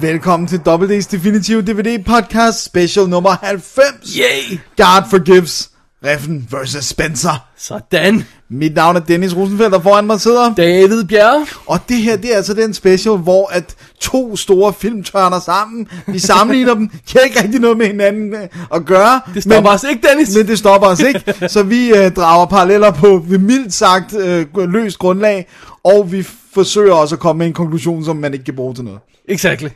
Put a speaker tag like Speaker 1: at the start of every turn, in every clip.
Speaker 1: Velkommen til WD's Definitive DVD Podcast Special nummer 90.
Speaker 2: Yay!
Speaker 1: God Forgives. Reffen vs. Spencer.
Speaker 2: Sådan.
Speaker 1: Mit navn er Dennis Rosenfeldt, og foran mig sidder.
Speaker 2: David Bjerre.
Speaker 1: Og det her, det er altså den special, hvor at to store film tørner sammen. Vi sammenligner dem. De har ikke rigtig noget med hinanden øh, at gøre.
Speaker 2: Det stopper os ikke, Dennis.
Speaker 1: Men det stopper os ikke. Så vi øh, drager paralleller på ved mildt sagt øh, løst grundlag. Og vi forsøger også at komme med en konklusion, som man ikke kan bruge til noget.
Speaker 2: Exactly.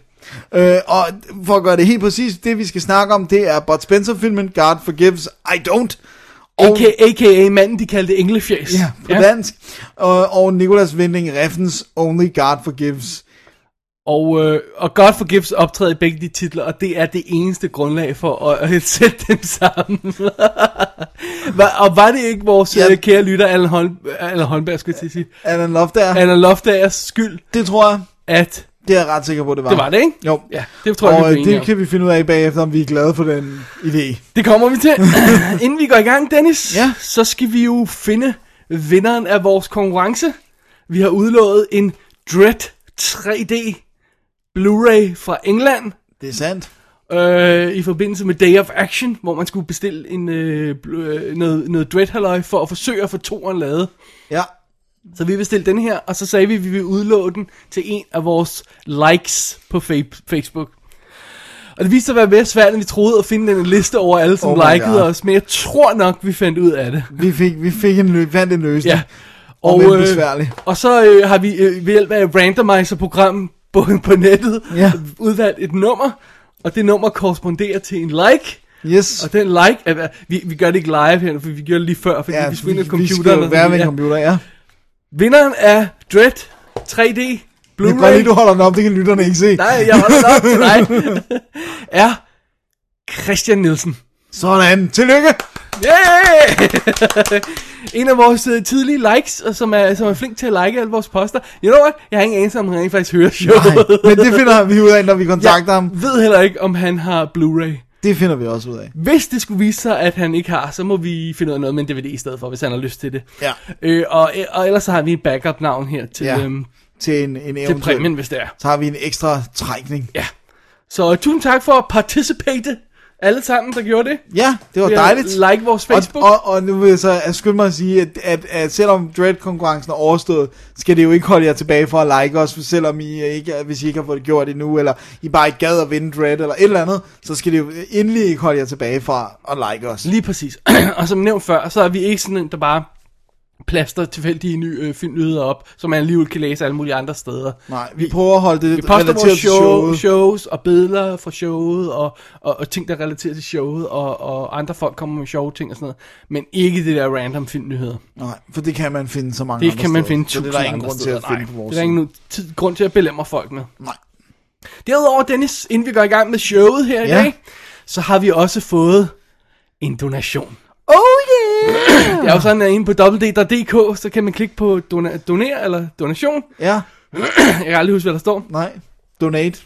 Speaker 1: Øh, og for at gøre det helt præcis, det vi skal snakke om, det er Bud Spencer-filmen God Forgives, I Don't. Og,
Speaker 2: A.K.A. A.K.A. manden, de kaldte englefjæs.
Speaker 1: ja, på ja. dansk. Og, og Nicolas Winding Reffens Only God Forgives.
Speaker 2: Og, øh, og God Forgives optræder i begge de titler, og det er det eneste grundlag for at, at sætte dem sammen. var, og var det ikke vores
Speaker 1: Ja.
Speaker 2: ja. kære lytter, Allan, Holm, Allan Holmberg, skulle jeg til at sige,
Speaker 1: Alan Loftager.
Speaker 2: Allan Lofdagers skyld,
Speaker 1: Det tror jeg.
Speaker 2: at
Speaker 1: Det er jeg ret sikker på, det var.
Speaker 2: det var det, ikke?
Speaker 1: Jo.
Speaker 2: Ja, det tror jeg,
Speaker 1: og
Speaker 2: vi
Speaker 1: det
Speaker 2: om.
Speaker 1: kan vi finde ud af bagefter, om vi er glade for den idé.
Speaker 2: Det kommer vi til. Inden vi går i gang, Dennis,
Speaker 1: Ja.
Speaker 2: så skal vi jo finde vinderen af vores konkurrence. Vi har udlået en Dread 3D Blu-ray fra England
Speaker 1: Det er sandt.
Speaker 2: øh, i forbindelse med Day of Action, hvor man skulle bestille en, øh, øh, noget, noget Dread halløj for at forsøge at få toeren lavet.
Speaker 1: Ja.
Speaker 2: Så vi bestilte den her, og så sagde vi, at vi ville udlåde den til en af vores likes på fa- Facebook. Og det viste sig at være mere svært, end vi troede at finde en liste over alle, som
Speaker 1: Oh
Speaker 2: likede
Speaker 1: God.
Speaker 2: os. Men jeg tror nok, vi fandt ud af det.
Speaker 1: Vi fik, vi fik en, lø- fandt en løsning.
Speaker 2: Ja.
Speaker 1: Og, og
Speaker 2: øh, og så øh, har vi øh, ved hjælp af et randomizer-program på, på nettet
Speaker 1: Ja.
Speaker 2: udvalgt et nummer, og det nummer korresponderer til en like.
Speaker 1: Yes.
Speaker 2: Og den like, er, vi, vi gør det ikke live her, for vi gjorde det lige før, fordi
Speaker 1: ja,
Speaker 2: vi spiller
Speaker 1: vi, vi
Speaker 2: computeren.
Speaker 1: skal
Speaker 2: og
Speaker 1: jo være ved en computer, ja.
Speaker 2: Vinderen af Dread 3D
Speaker 1: Jeg kan godt lide,
Speaker 2: Blu-ray.
Speaker 1: du holder den op, det kan lytterne ikke se.
Speaker 2: Nej, jeg holder det op til dig. er Christian Nielsen.
Speaker 1: Sådan. Tillykke.
Speaker 2: Yeah! en af vores uh, tidlige likes, og som er, som er flink til at like alle vores poster. You know what? Jeg har ingen anelse om, han rent faktisk hører showet.
Speaker 1: Nej, men det finder vi ud af, når vi kontakter ham.
Speaker 2: Jeg ved heller ikke, om han har Blu-ray.
Speaker 1: Det finder vi også ud af.
Speaker 2: Hvis det skulle vise sig, at han ikke har, så må vi finde ud af noget med en DVD i stedet for, hvis han har lyst til det.
Speaker 1: Ja.
Speaker 2: Øh, og, og ellers så har vi et backup-navn her til,
Speaker 1: Ja.
Speaker 2: øhm,
Speaker 1: Til en, en
Speaker 2: til præmien, hvis det er.
Speaker 1: Så har vi en ekstra trækning.
Speaker 2: Ja. Så tusind tak for at participate, alle sammen, der gjorde det.
Speaker 1: Ja, det var dejligt.
Speaker 2: Like vores Facebook.
Speaker 1: Og, og, og nu vil jeg så skynde mig at sige, at, at, at selvom Dread-konkurrencen er overstået, skal det jo ikke holde jer tilbage for at like os, selvom I ikke, hvis I ikke har fået det gjort endnu, eller I bare ikke gad at vinde Dread, eller et eller andet, så skal det jo endelig ikke holde jer tilbage fra at like os.
Speaker 2: Lige præcis. og som nævnt før, så er vi ikke sådan en, der bare plaster tilfældige nye øh, filmnyheder op, som man alligevel kan læse alle mulige andre steder.
Speaker 1: Nej, vi prøver at holde det
Speaker 2: Vi poster vores
Speaker 1: til
Speaker 2: show,
Speaker 1: showet.
Speaker 2: shows og billeder fra showet, og, og, og ting, der er relateret til showet, og, og andre folk kommer med sjove ting og sådan noget. Men ikke det der random filmnyheder.
Speaker 1: Nej, for det kan man finde så mange
Speaker 2: Det
Speaker 1: andre
Speaker 2: kan man
Speaker 1: steder.
Speaker 2: finde
Speaker 1: så det er der ingen grund til at finde
Speaker 2: Nej,
Speaker 1: på vores
Speaker 2: det er der ingen tid, grund til at belemre folk med.
Speaker 1: Nej.
Speaker 2: Derudover, Dennis, inden vi går i gang med showet her i
Speaker 1: Ja.
Speaker 2: dag, så har vi også fået en donation.
Speaker 1: Oh yeah!
Speaker 2: Det er jo sådan, at inde på www.dk, så kan man klikke på dona- doner eller donation.
Speaker 1: ja,
Speaker 2: Jeg kan aldrig huske, hvad der står.
Speaker 1: nej. Donate.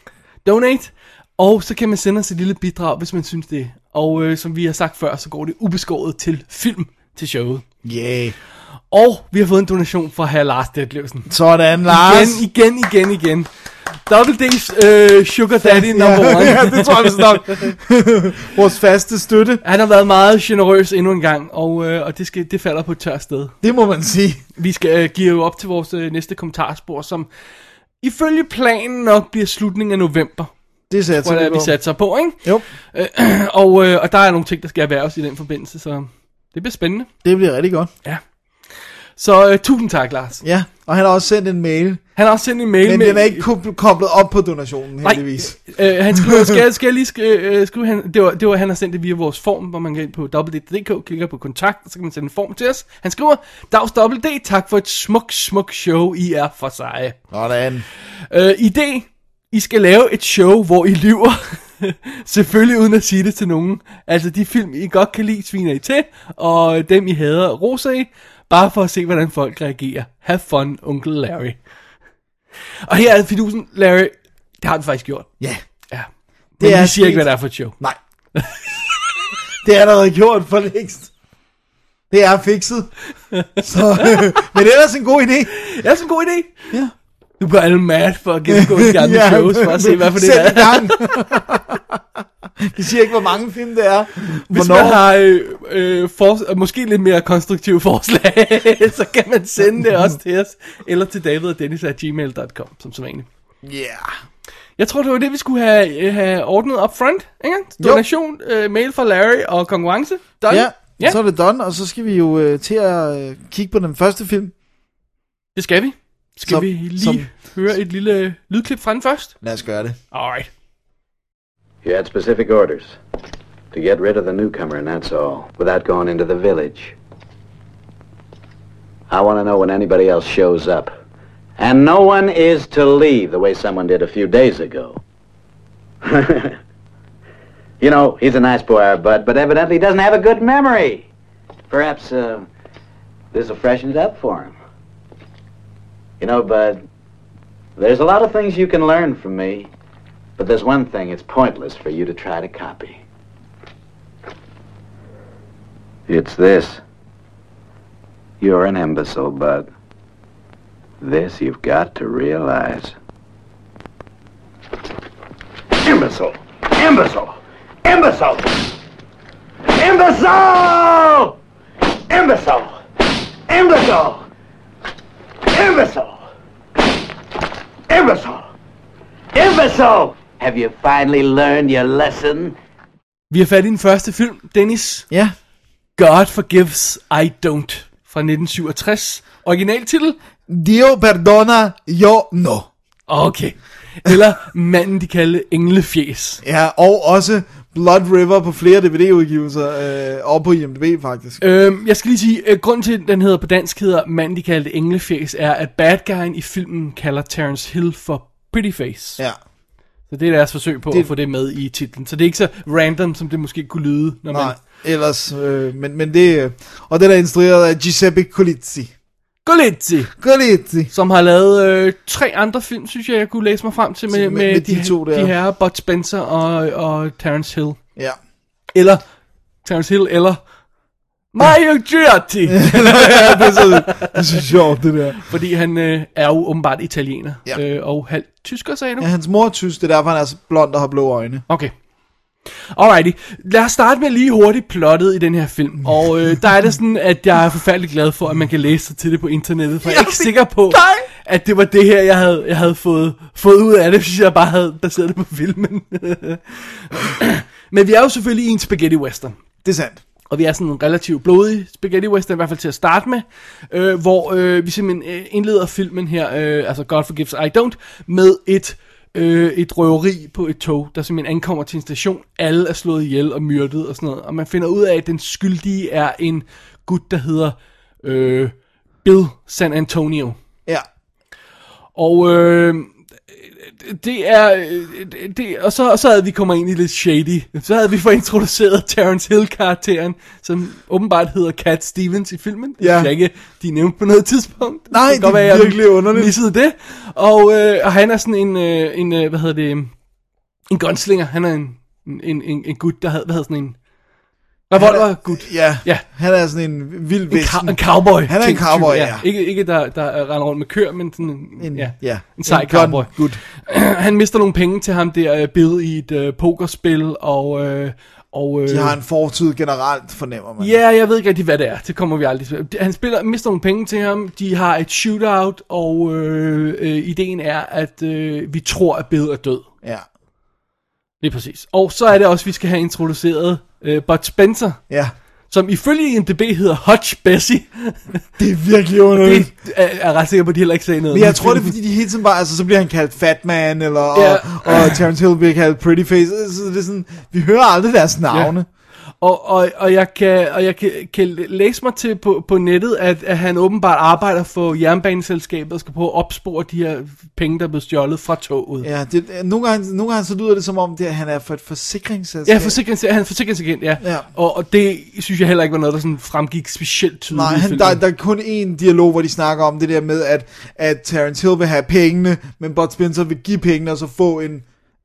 Speaker 2: Donate. Og så kan man sende os et lille bidrag, hvis man synes det. Og øh, som vi har sagt før, så går det ubeskåret til film til showet.
Speaker 1: Yeah.
Speaker 2: Og vi har fået en donation fra herr Lars Detlevsen.
Speaker 1: Sådan, Lars.
Speaker 2: Igen, igen, igen, igen. Double D's øh, Sugar Daddy number one.
Speaker 1: ja, det tror jeg vist nok. Vores faste støtte.
Speaker 2: Han har været meget generøs endnu en gang, og, øh, og det, skal, det falder på et tørt sted.
Speaker 1: Det må man sige.
Speaker 2: Vi skal øh, give jo op til vores øh, næste kommentarspor, som ifølge planen nok bliver slutningen af november.
Speaker 1: Det satte
Speaker 2: Hvor det er, vi satser på, ikke?
Speaker 1: Jo,
Speaker 2: Og, øh, og der er nogle ting, der skal erhverves i den forbindelse, så det bliver spændende.
Speaker 1: det bliver rigtig godt.
Speaker 2: Ja. Så øh, tusind tak, Lars.
Speaker 1: Ja, og han har også sendt en mail,
Speaker 2: Han har også sendt en mail
Speaker 1: men
Speaker 2: med...
Speaker 1: den er ikke koblet- op på donationen,
Speaker 2: Nej,
Speaker 1: heldigvis.
Speaker 2: øh, han skriver, skal, skal jeg lige skrive, øh, skrive han, det, var, det var, han har sendt det via vores form, hvor man går ind på www.dk, klikker på kontakt, og så kan man sende en form til os. Han skriver, Dags WD, tak for et smuk, smuk show, I er for seje.
Speaker 1: Sådan.
Speaker 2: Øh, idé, I skal lave et show, hvor I lyver. Selvfølgelig uden at sige det til nogen. Altså de film, I godt kan lide, sviner I til, og dem, I hader, roser I, bare for at se, hvordan folk reagerer. Have fun, onkel Larry. Og her er fidusen, Larry, det har vi faktisk gjort.
Speaker 1: Ja,
Speaker 2: Ja.
Speaker 1: Det
Speaker 2: Men
Speaker 1: er
Speaker 2: vi siger ikke, hvad det er for et show.
Speaker 1: nej. det er allerede gjort for længst. Det er fikset. Så, men det er ellers en god idé.
Speaker 2: Det er sådan en god idé.
Speaker 1: Ja.
Speaker 2: Nu går alle mad for at gennemgå de andre
Speaker 1: Ja,
Speaker 2: shows, for at se, hvad for det
Speaker 1: Sæt
Speaker 2: er.
Speaker 1: gang. Vi siger ikke, hvor mange film det er.
Speaker 2: Hvis man har øh, øh, for, måske lidt mere konstruktive forslag, så kan man sende det også til os, eller til davidogdennis.gmail.com, som så vanligt.
Speaker 1: Yeah.
Speaker 2: Jeg tror, det var det, vi skulle have, øh, have ordnet up front, ikke? Donation, øh, mail fra Larry og konkurrence. Done.
Speaker 1: Ja,
Speaker 2: ja,
Speaker 1: så er det done, og så skal vi jo øh, til at øh, kigge på den første film.
Speaker 2: det skal vi. Skal
Speaker 1: Som-
Speaker 2: vi lige
Speaker 1: som-
Speaker 2: høre et lille lydklip fra den først?
Speaker 1: Lad os gøre det.
Speaker 2: Alright.
Speaker 3: You had specific orders to get rid of the newcomer, and that's all, without going into the village. I want to know when anybody else shows up. And no one is to leave the way someone did a few days ago. you know, he's a nice boy, our bud, but evidently doesn't have a good memory. Perhaps uh, this will freshen it up for him. You know, bud, there's a lot of things you can learn from me. But there's one thing it's pointless for you to try to copy. It's this. You're an imbecile, Bud. This you've got to realize. Imbecile! Imbecile! Imbecile! Imbecile! Imbecile! Imbecile! Imbecile! Imbecile! Imbecile! Have you finally learned your lesson?
Speaker 2: Vi har fat i den første film, Dennis.
Speaker 1: Ja,
Speaker 2: God Forgives, I Don't, fra 1967. Originaltitel?
Speaker 1: Dio perdona, yo no.
Speaker 2: Okay. Eller manden, de kaldte Englefjes.
Speaker 1: Ja, og også Blood River på flere DVD-udgivelser, øh, og på IMDb faktisk.
Speaker 2: Øhm, jeg skal lige sige, øh, grunden til, at den hedder på dansk hedder Manden, de kaldte Englefjes, er, at bad guyen i filmen kalder Terence Hill for Pretty Face.
Speaker 1: Ja.
Speaker 2: Så det er deres forsøg på det... At få det med i titlen. Så det er ikke så random, som det måske kunne lyde, når man...
Speaker 1: Nej, ellers, øh, men, men det, øh, og den er instrueret af Giuseppe Colizzi.
Speaker 2: Golizzi,
Speaker 1: Colizzi.
Speaker 2: som har lavet øh, tre andre film, synes jeg, jeg kunne læse mig frem til, med, med-
Speaker 1: med
Speaker 2: de,
Speaker 1: de to der.
Speaker 2: de her Bud Spencer og, og Terence Hill.
Speaker 1: Ja.
Speaker 2: Eller Terence Hill, eller Mario Girotti.
Speaker 1: ja, det er så, det er så sjovt, det der.
Speaker 2: fordi han øh, er jo åbenbart italiener.
Speaker 1: Ja.
Speaker 2: Øh, og halvt tysker, sagde du?
Speaker 1: Ja, hans mor er tysk, det er derfor, han er så blond og har blå øjne.
Speaker 2: Okay. Alrighty. Lad os starte med lige hurtigt plottet i den her film. Og øh, der er det sådan, at jeg er forfærdelig glad for, at man kan læse sig til det på internettet. For jeg er ikke sikker på, at det var det her, jeg havde, jeg havde fået, fået ud af det, hvis jeg bare havde baseret det på filmen. Men vi er jo selvfølgelig i en spaghetti western.
Speaker 1: Det er sandt.
Speaker 2: Og vi er sådan en relativt blodig spaghetti western, i hvert fald til at starte med, øh, hvor øh, vi simpelthen øh, indleder filmen her, øh, altså God Forgives I Don't, med et, øh, et røveri på et tog, der simpelthen ankommer til en station. Alle er slået ihjel og myrdet og sådan noget, og man finder ud af, at den skyldige er en gut, der hedder øh, Bill San Antonio.
Speaker 1: Ja.
Speaker 2: Og øh, det er, øh, det, og så, og så havde vi kommet ind i lidt shady. Så havde vi fået introduceret Terence Hill-karakteren, som åbenbart hedder Cat Stevens i filmen. Det
Speaker 1: Ja.
Speaker 2: jeg ikke, de nævnte på noget tidspunkt.
Speaker 1: Nej,
Speaker 2: kan godt
Speaker 1: det er virkelig underligt.
Speaker 2: Missede det. Og, øh, og han er sådan en, øh, en øh, hvad hedder det, en gunslinger. Han er en, en, en, en gut, der havde, hvad hedder sådan en, revolver gut.
Speaker 1: Ja,
Speaker 2: Ja.
Speaker 1: han er sådan en vild
Speaker 2: En,
Speaker 1: vesten.
Speaker 2: cow- en cowboy.
Speaker 1: Han er en cowboy,
Speaker 2: type,
Speaker 1: ja.
Speaker 2: Ikke, ikke der, der render rundt med køer, men sådan en, ja,
Speaker 1: ja.
Speaker 2: en sej
Speaker 1: En
Speaker 2: cowboy.
Speaker 1: gut.
Speaker 2: han mister nogle penge til ham der, øh, Bill, i et øh, pokerspil, og... Øh, og øh,
Speaker 1: De har en fortid generelt, fornemmer man.
Speaker 2: Ja, jeg ved ikke rigtig, hvad det er. Det kommer vi aldrig til. Han spiller, mister nogle penge til ham. De har et shootout, og øh, øh, ideen er, at øh, vi tror, at Bill er død.
Speaker 1: Ja.
Speaker 2: Er præcis. Og så er det også, vi skal have introduceret øh, Bud Spencer,
Speaker 1: Ja.
Speaker 2: som ifølge IMDb hedder Hutch Bessie.
Speaker 1: Det er virkelig underligt.
Speaker 2: det er, er jeg ret sikker på, at de heller ikke sagde noget.
Speaker 1: Men jeg tror, det er fordi, de hele tiden bare, altså så bliver han kaldt Fat Man, eller,
Speaker 2: Ja.
Speaker 1: og, og Terence Hill bliver kaldt Pretty Face, så det er sådan, vi hører aldrig deres navne.
Speaker 2: Og, og, og jeg, kan, og jeg kan, kan læse mig til på, på nettet, at, at han åbenbart arbejder for jernbaneselskabet og skal prøve at opspore de her penge, der er blevet stjålet fra toget.
Speaker 1: Ja, det, nogle, gange, nogle gange så lyder det som om, det, at han er for et forsikringsselskab.
Speaker 2: Ja, forsikrings, han er forsikringsagent, ja.
Speaker 1: Ja.
Speaker 2: Og, og det synes jeg heller ikke var noget, der sådan fremgik specielt tydeligt
Speaker 1: Nej, han, der, der er kun én dialog, hvor de snakker om det der med, at, at Terence Hill vil have pengene, men Bud Spencer vil give pengene, og så få en,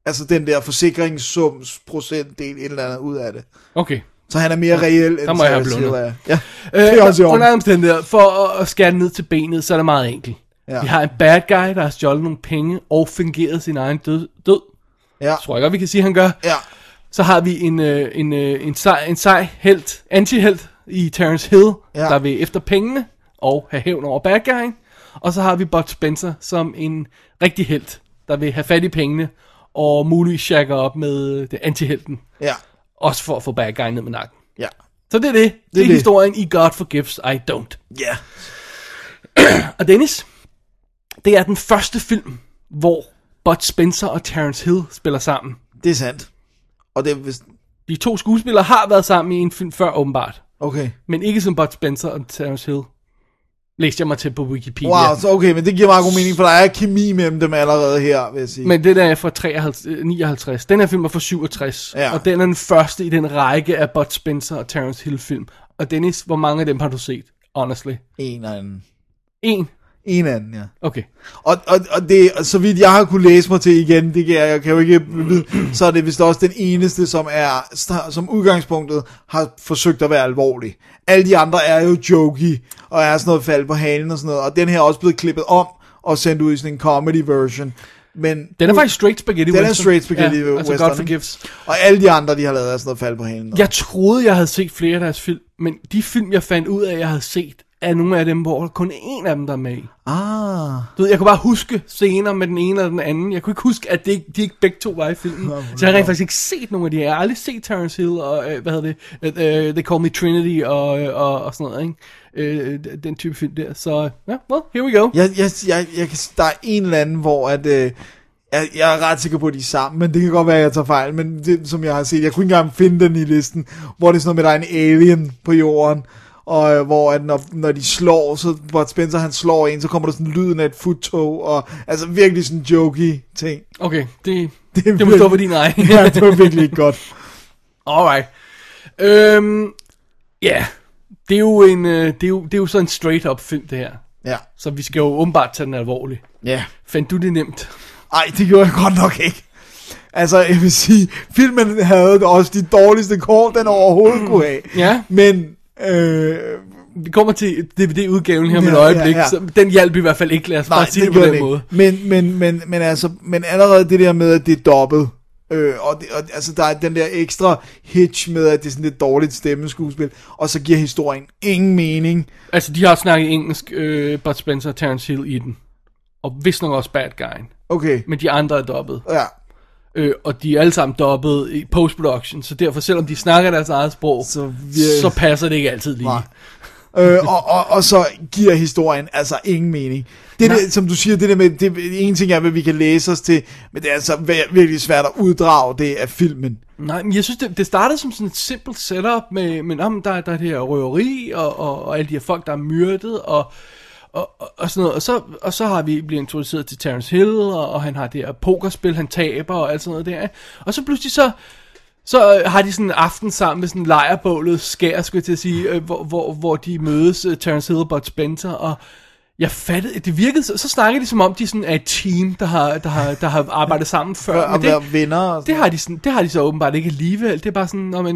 Speaker 1: altså den der forsikringssums procentdel, et eller andet ud af det.
Speaker 2: Okay.
Speaker 1: Så han er mere reel, end
Speaker 2: der må jeg have blundet.
Speaker 1: Ja, det er også i
Speaker 2: Øh,
Speaker 1: orden.
Speaker 2: under omstændigheder, for at, at skære ned til benet, så er det meget enkelt.
Speaker 1: Ja.
Speaker 2: Vi har en bad guy, der har stjålet nogle penge og fingeret sin egen død. død.
Speaker 1: Ja,
Speaker 2: Tror jeg godt, vi kan sige, han gør.
Speaker 1: ja,
Speaker 2: Så har vi en, øh, en, øh, en, sej, en sej helt, anti-helt i Terence Hill,
Speaker 1: ja.
Speaker 2: der vil efter pengene og have hævn over bad guyen. Og så har vi Bud Spencer som en rigtig helt, der vil have fat i pengene og muligvis shacker op med det anti-helten.
Speaker 1: ja,
Speaker 2: Også for at få bad guyen ned med nakken.
Speaker 1: ja,
Speaker 2: Så det er det. Det, det er
Speaker 1: det.
Speaker 2: historien i God Forgives, I Don't.
Speaker 1: ja.
Speaker 2: Og Dennis, det er den første film, hvor Bud Spencer og Terence Hill spiller sammen.
Speaker 1: Det er sandt. Og det er vist...
Speaker 2: De to skuespillere har været sammen i en film før, åbenbart.
Speaker 1: Okay.
Speaker 2: Men ikke som Bud Spencer og Terence Hill. Læste jeg mig til på Wikipedia.
Speaker 1: Wow, så okay, men det giver meget god mening, for der er kemi mellem dem allerede her, vil jeg sige.
Speaker 2: Men det der er fra 53, øh, 59. Den her film er fra 67.
Speaker 1: Ja.
Speaker 2: Og den er den første i den række af Bud Spencer og Terence Hill film. Og Dennis, hvor mange af dem har du set? Honestly.
Speaker 1: En anden.
Speaker 2: En?
Speaker 1: En anden, ja.
Speaker 2: Okay.
Speaker 1: Og, og, og det, så vidt jeg har kunne læse mig til igen, det kan jeg, jeg kan jo ikke vide, så er det vist også den eneste, som er, som udgangspunktet har forsøgt at være alvorlig. Alle de andre er jo jokey, og er sådan noget fald på halen og sådan noget, og den her er også blevet klippet om, og sendt ud i sådan en comedy version. Men
Speaker 2: Den er faktisk straight spaghetti
Speaker 1: Den er straight spaghetti
Speaker 2: ja, altså
Speaker 1: western,
Speaker 2: God
Speaker 1: ikke?
Speaker 2: Forgives.
Speaker 1: Og alle de andre, de har lavet, er sådan noget fald på halen.
Speaker 2: Jeg troede, jeg havde set flere af deres film, men de film, jeg fandt ud af, jeg havde set, er nogle af dem, hvor der kun er en af dem, der er med i.
Speaker 1: Ah,
Speaker 2: Du ved, jeg kunne bare huske scener med den ene eller den anden. Jeg kunne ikke huske, at det ikke, de ikke begge to var i filmen. Så jeg har rent faktisk ikke set nogen af de her. Jeg har aldrig set Terence Hill og, øh, hvad hedder det, uh, They Call Me Trinity og, øh, og, og sådan noget, ikke? Øh, den type film der. Så, ja, well, here we go.
Speaker 1: jeg, jeg, jeg, jeg, kan- der er en eller anden, hvor at, øh, jeg, jeg er ret sikker på, at de er sammen, men det kan godt være, at jeg tager fejl, men det, som jeg har set, jeg kunne ikke engang finde den i listen, hvor det er sådan noget med, der er en alien på jorden, og øh, hvor at når, når de slår, så hvor Spencer han slår en, så kommer der sådan lyden af et futtog, og altså virkelig sådan jokey ting.
Speaker 2: Okay, det,
Speaker 1: Det
Speaker 2: det, må stå
Speaker 1: virkelig-
Speaker 2: for din egen.
Speaker 1: ja, det var virkelig ikke godt.
Speaker 2: Alright. Øhm, ja, yeah. det er jo en, øh, det er jo, det er jo sådan en straight up film, det her.
Speaker 1: Ja.
Speaker 2: Så vi skal jo åbenbart tage den alvorligt.
Speaker 1: Ja.
Speaker 2: Fandt du det nemt?
Speaker 1: Ej, det gjorde jeg godt nok ikke. Altså, jeg vil sige, filmen havde også de dårligste kår, den overhovedet kunne have.
Speaker 2: Ja.
Speaker 1: Men, øh,
Speaker 2: Vi kommer til DVD-udgaven her
Speaker 1: Ja,
Speaker 2: et øjeblik,
Speaker 1: ja, ja.
Speaker 2: så den hjalp i hvert fald ikke, lad os
Speaker 1: nej,
Speaker 2: bare sige det,
Speaker 1: det
Speaker 2: på den
Speaker 1: den
Speaker 2: måde.
Speaker 1: ikke. Men, men, men, men, altså, men allerede det der med, at det er dobbelt, øh, og, det, og altså, der er den der ekstra hitch med, at det er sådan lidt dårligt stemmeskuespil, og så giver historien ingen mening.
Speaker 2: Altså, de har snakket engelsk, øh, Bud Spencer og Terence Hill i den. Og vist nok også bad guyen.
Speaker 1: Okay,
Speaker 2: Men de andre er dobbet.
Speaker 1: ja.
Speaker 2: Øh, og de er alle sammen dobbet i post-production, så derfor, selvom de snakker deres eget sprog,
Speaker 1: Så vi-
Speaker 2: så passer det ikke altid lige.
Speaker 1: Nej. øh, og, og, og så giver historien altså ingen mening. Det, er det, som du siger, det der med, det, en ting er, hvad vi kan læse os til, men det er altså vir- virkelig svært at uddrage det af filmen.
Speaker 2: Nej, men jeg synes, det, det startede som sådan et simpelt setup med, men om der, der er det her røveri, og, og, og alle de her folk, der er myrdet, og, og, og, og sådan noget. Og så, og så har vi blivet introduceret til Terence Hill, og, og han har det her pokerspil, han taber, og alt sådan noget der. Og så pludselig så, så øh, har de sådan en aften sammen med sådan en lejrbålet skær, skulle jeg til at sige, øh, hvor, hvor, hvor de mødes, øh, Terence Hill og Bud Spencer, og jeg fattede, det virkede, så, så snakkede de som om, de sådan er et team, der har, der har, der har arbejdet sammen før.
Speaker 1: For
Speaker 2: men
Speaker 1: at
Speaker 2: det,
Speaker 1: være venner og sådan
Speaker 2: det har, de sådan, det har de så åbenbart ikke alligevel. Det er bare sådan, når man,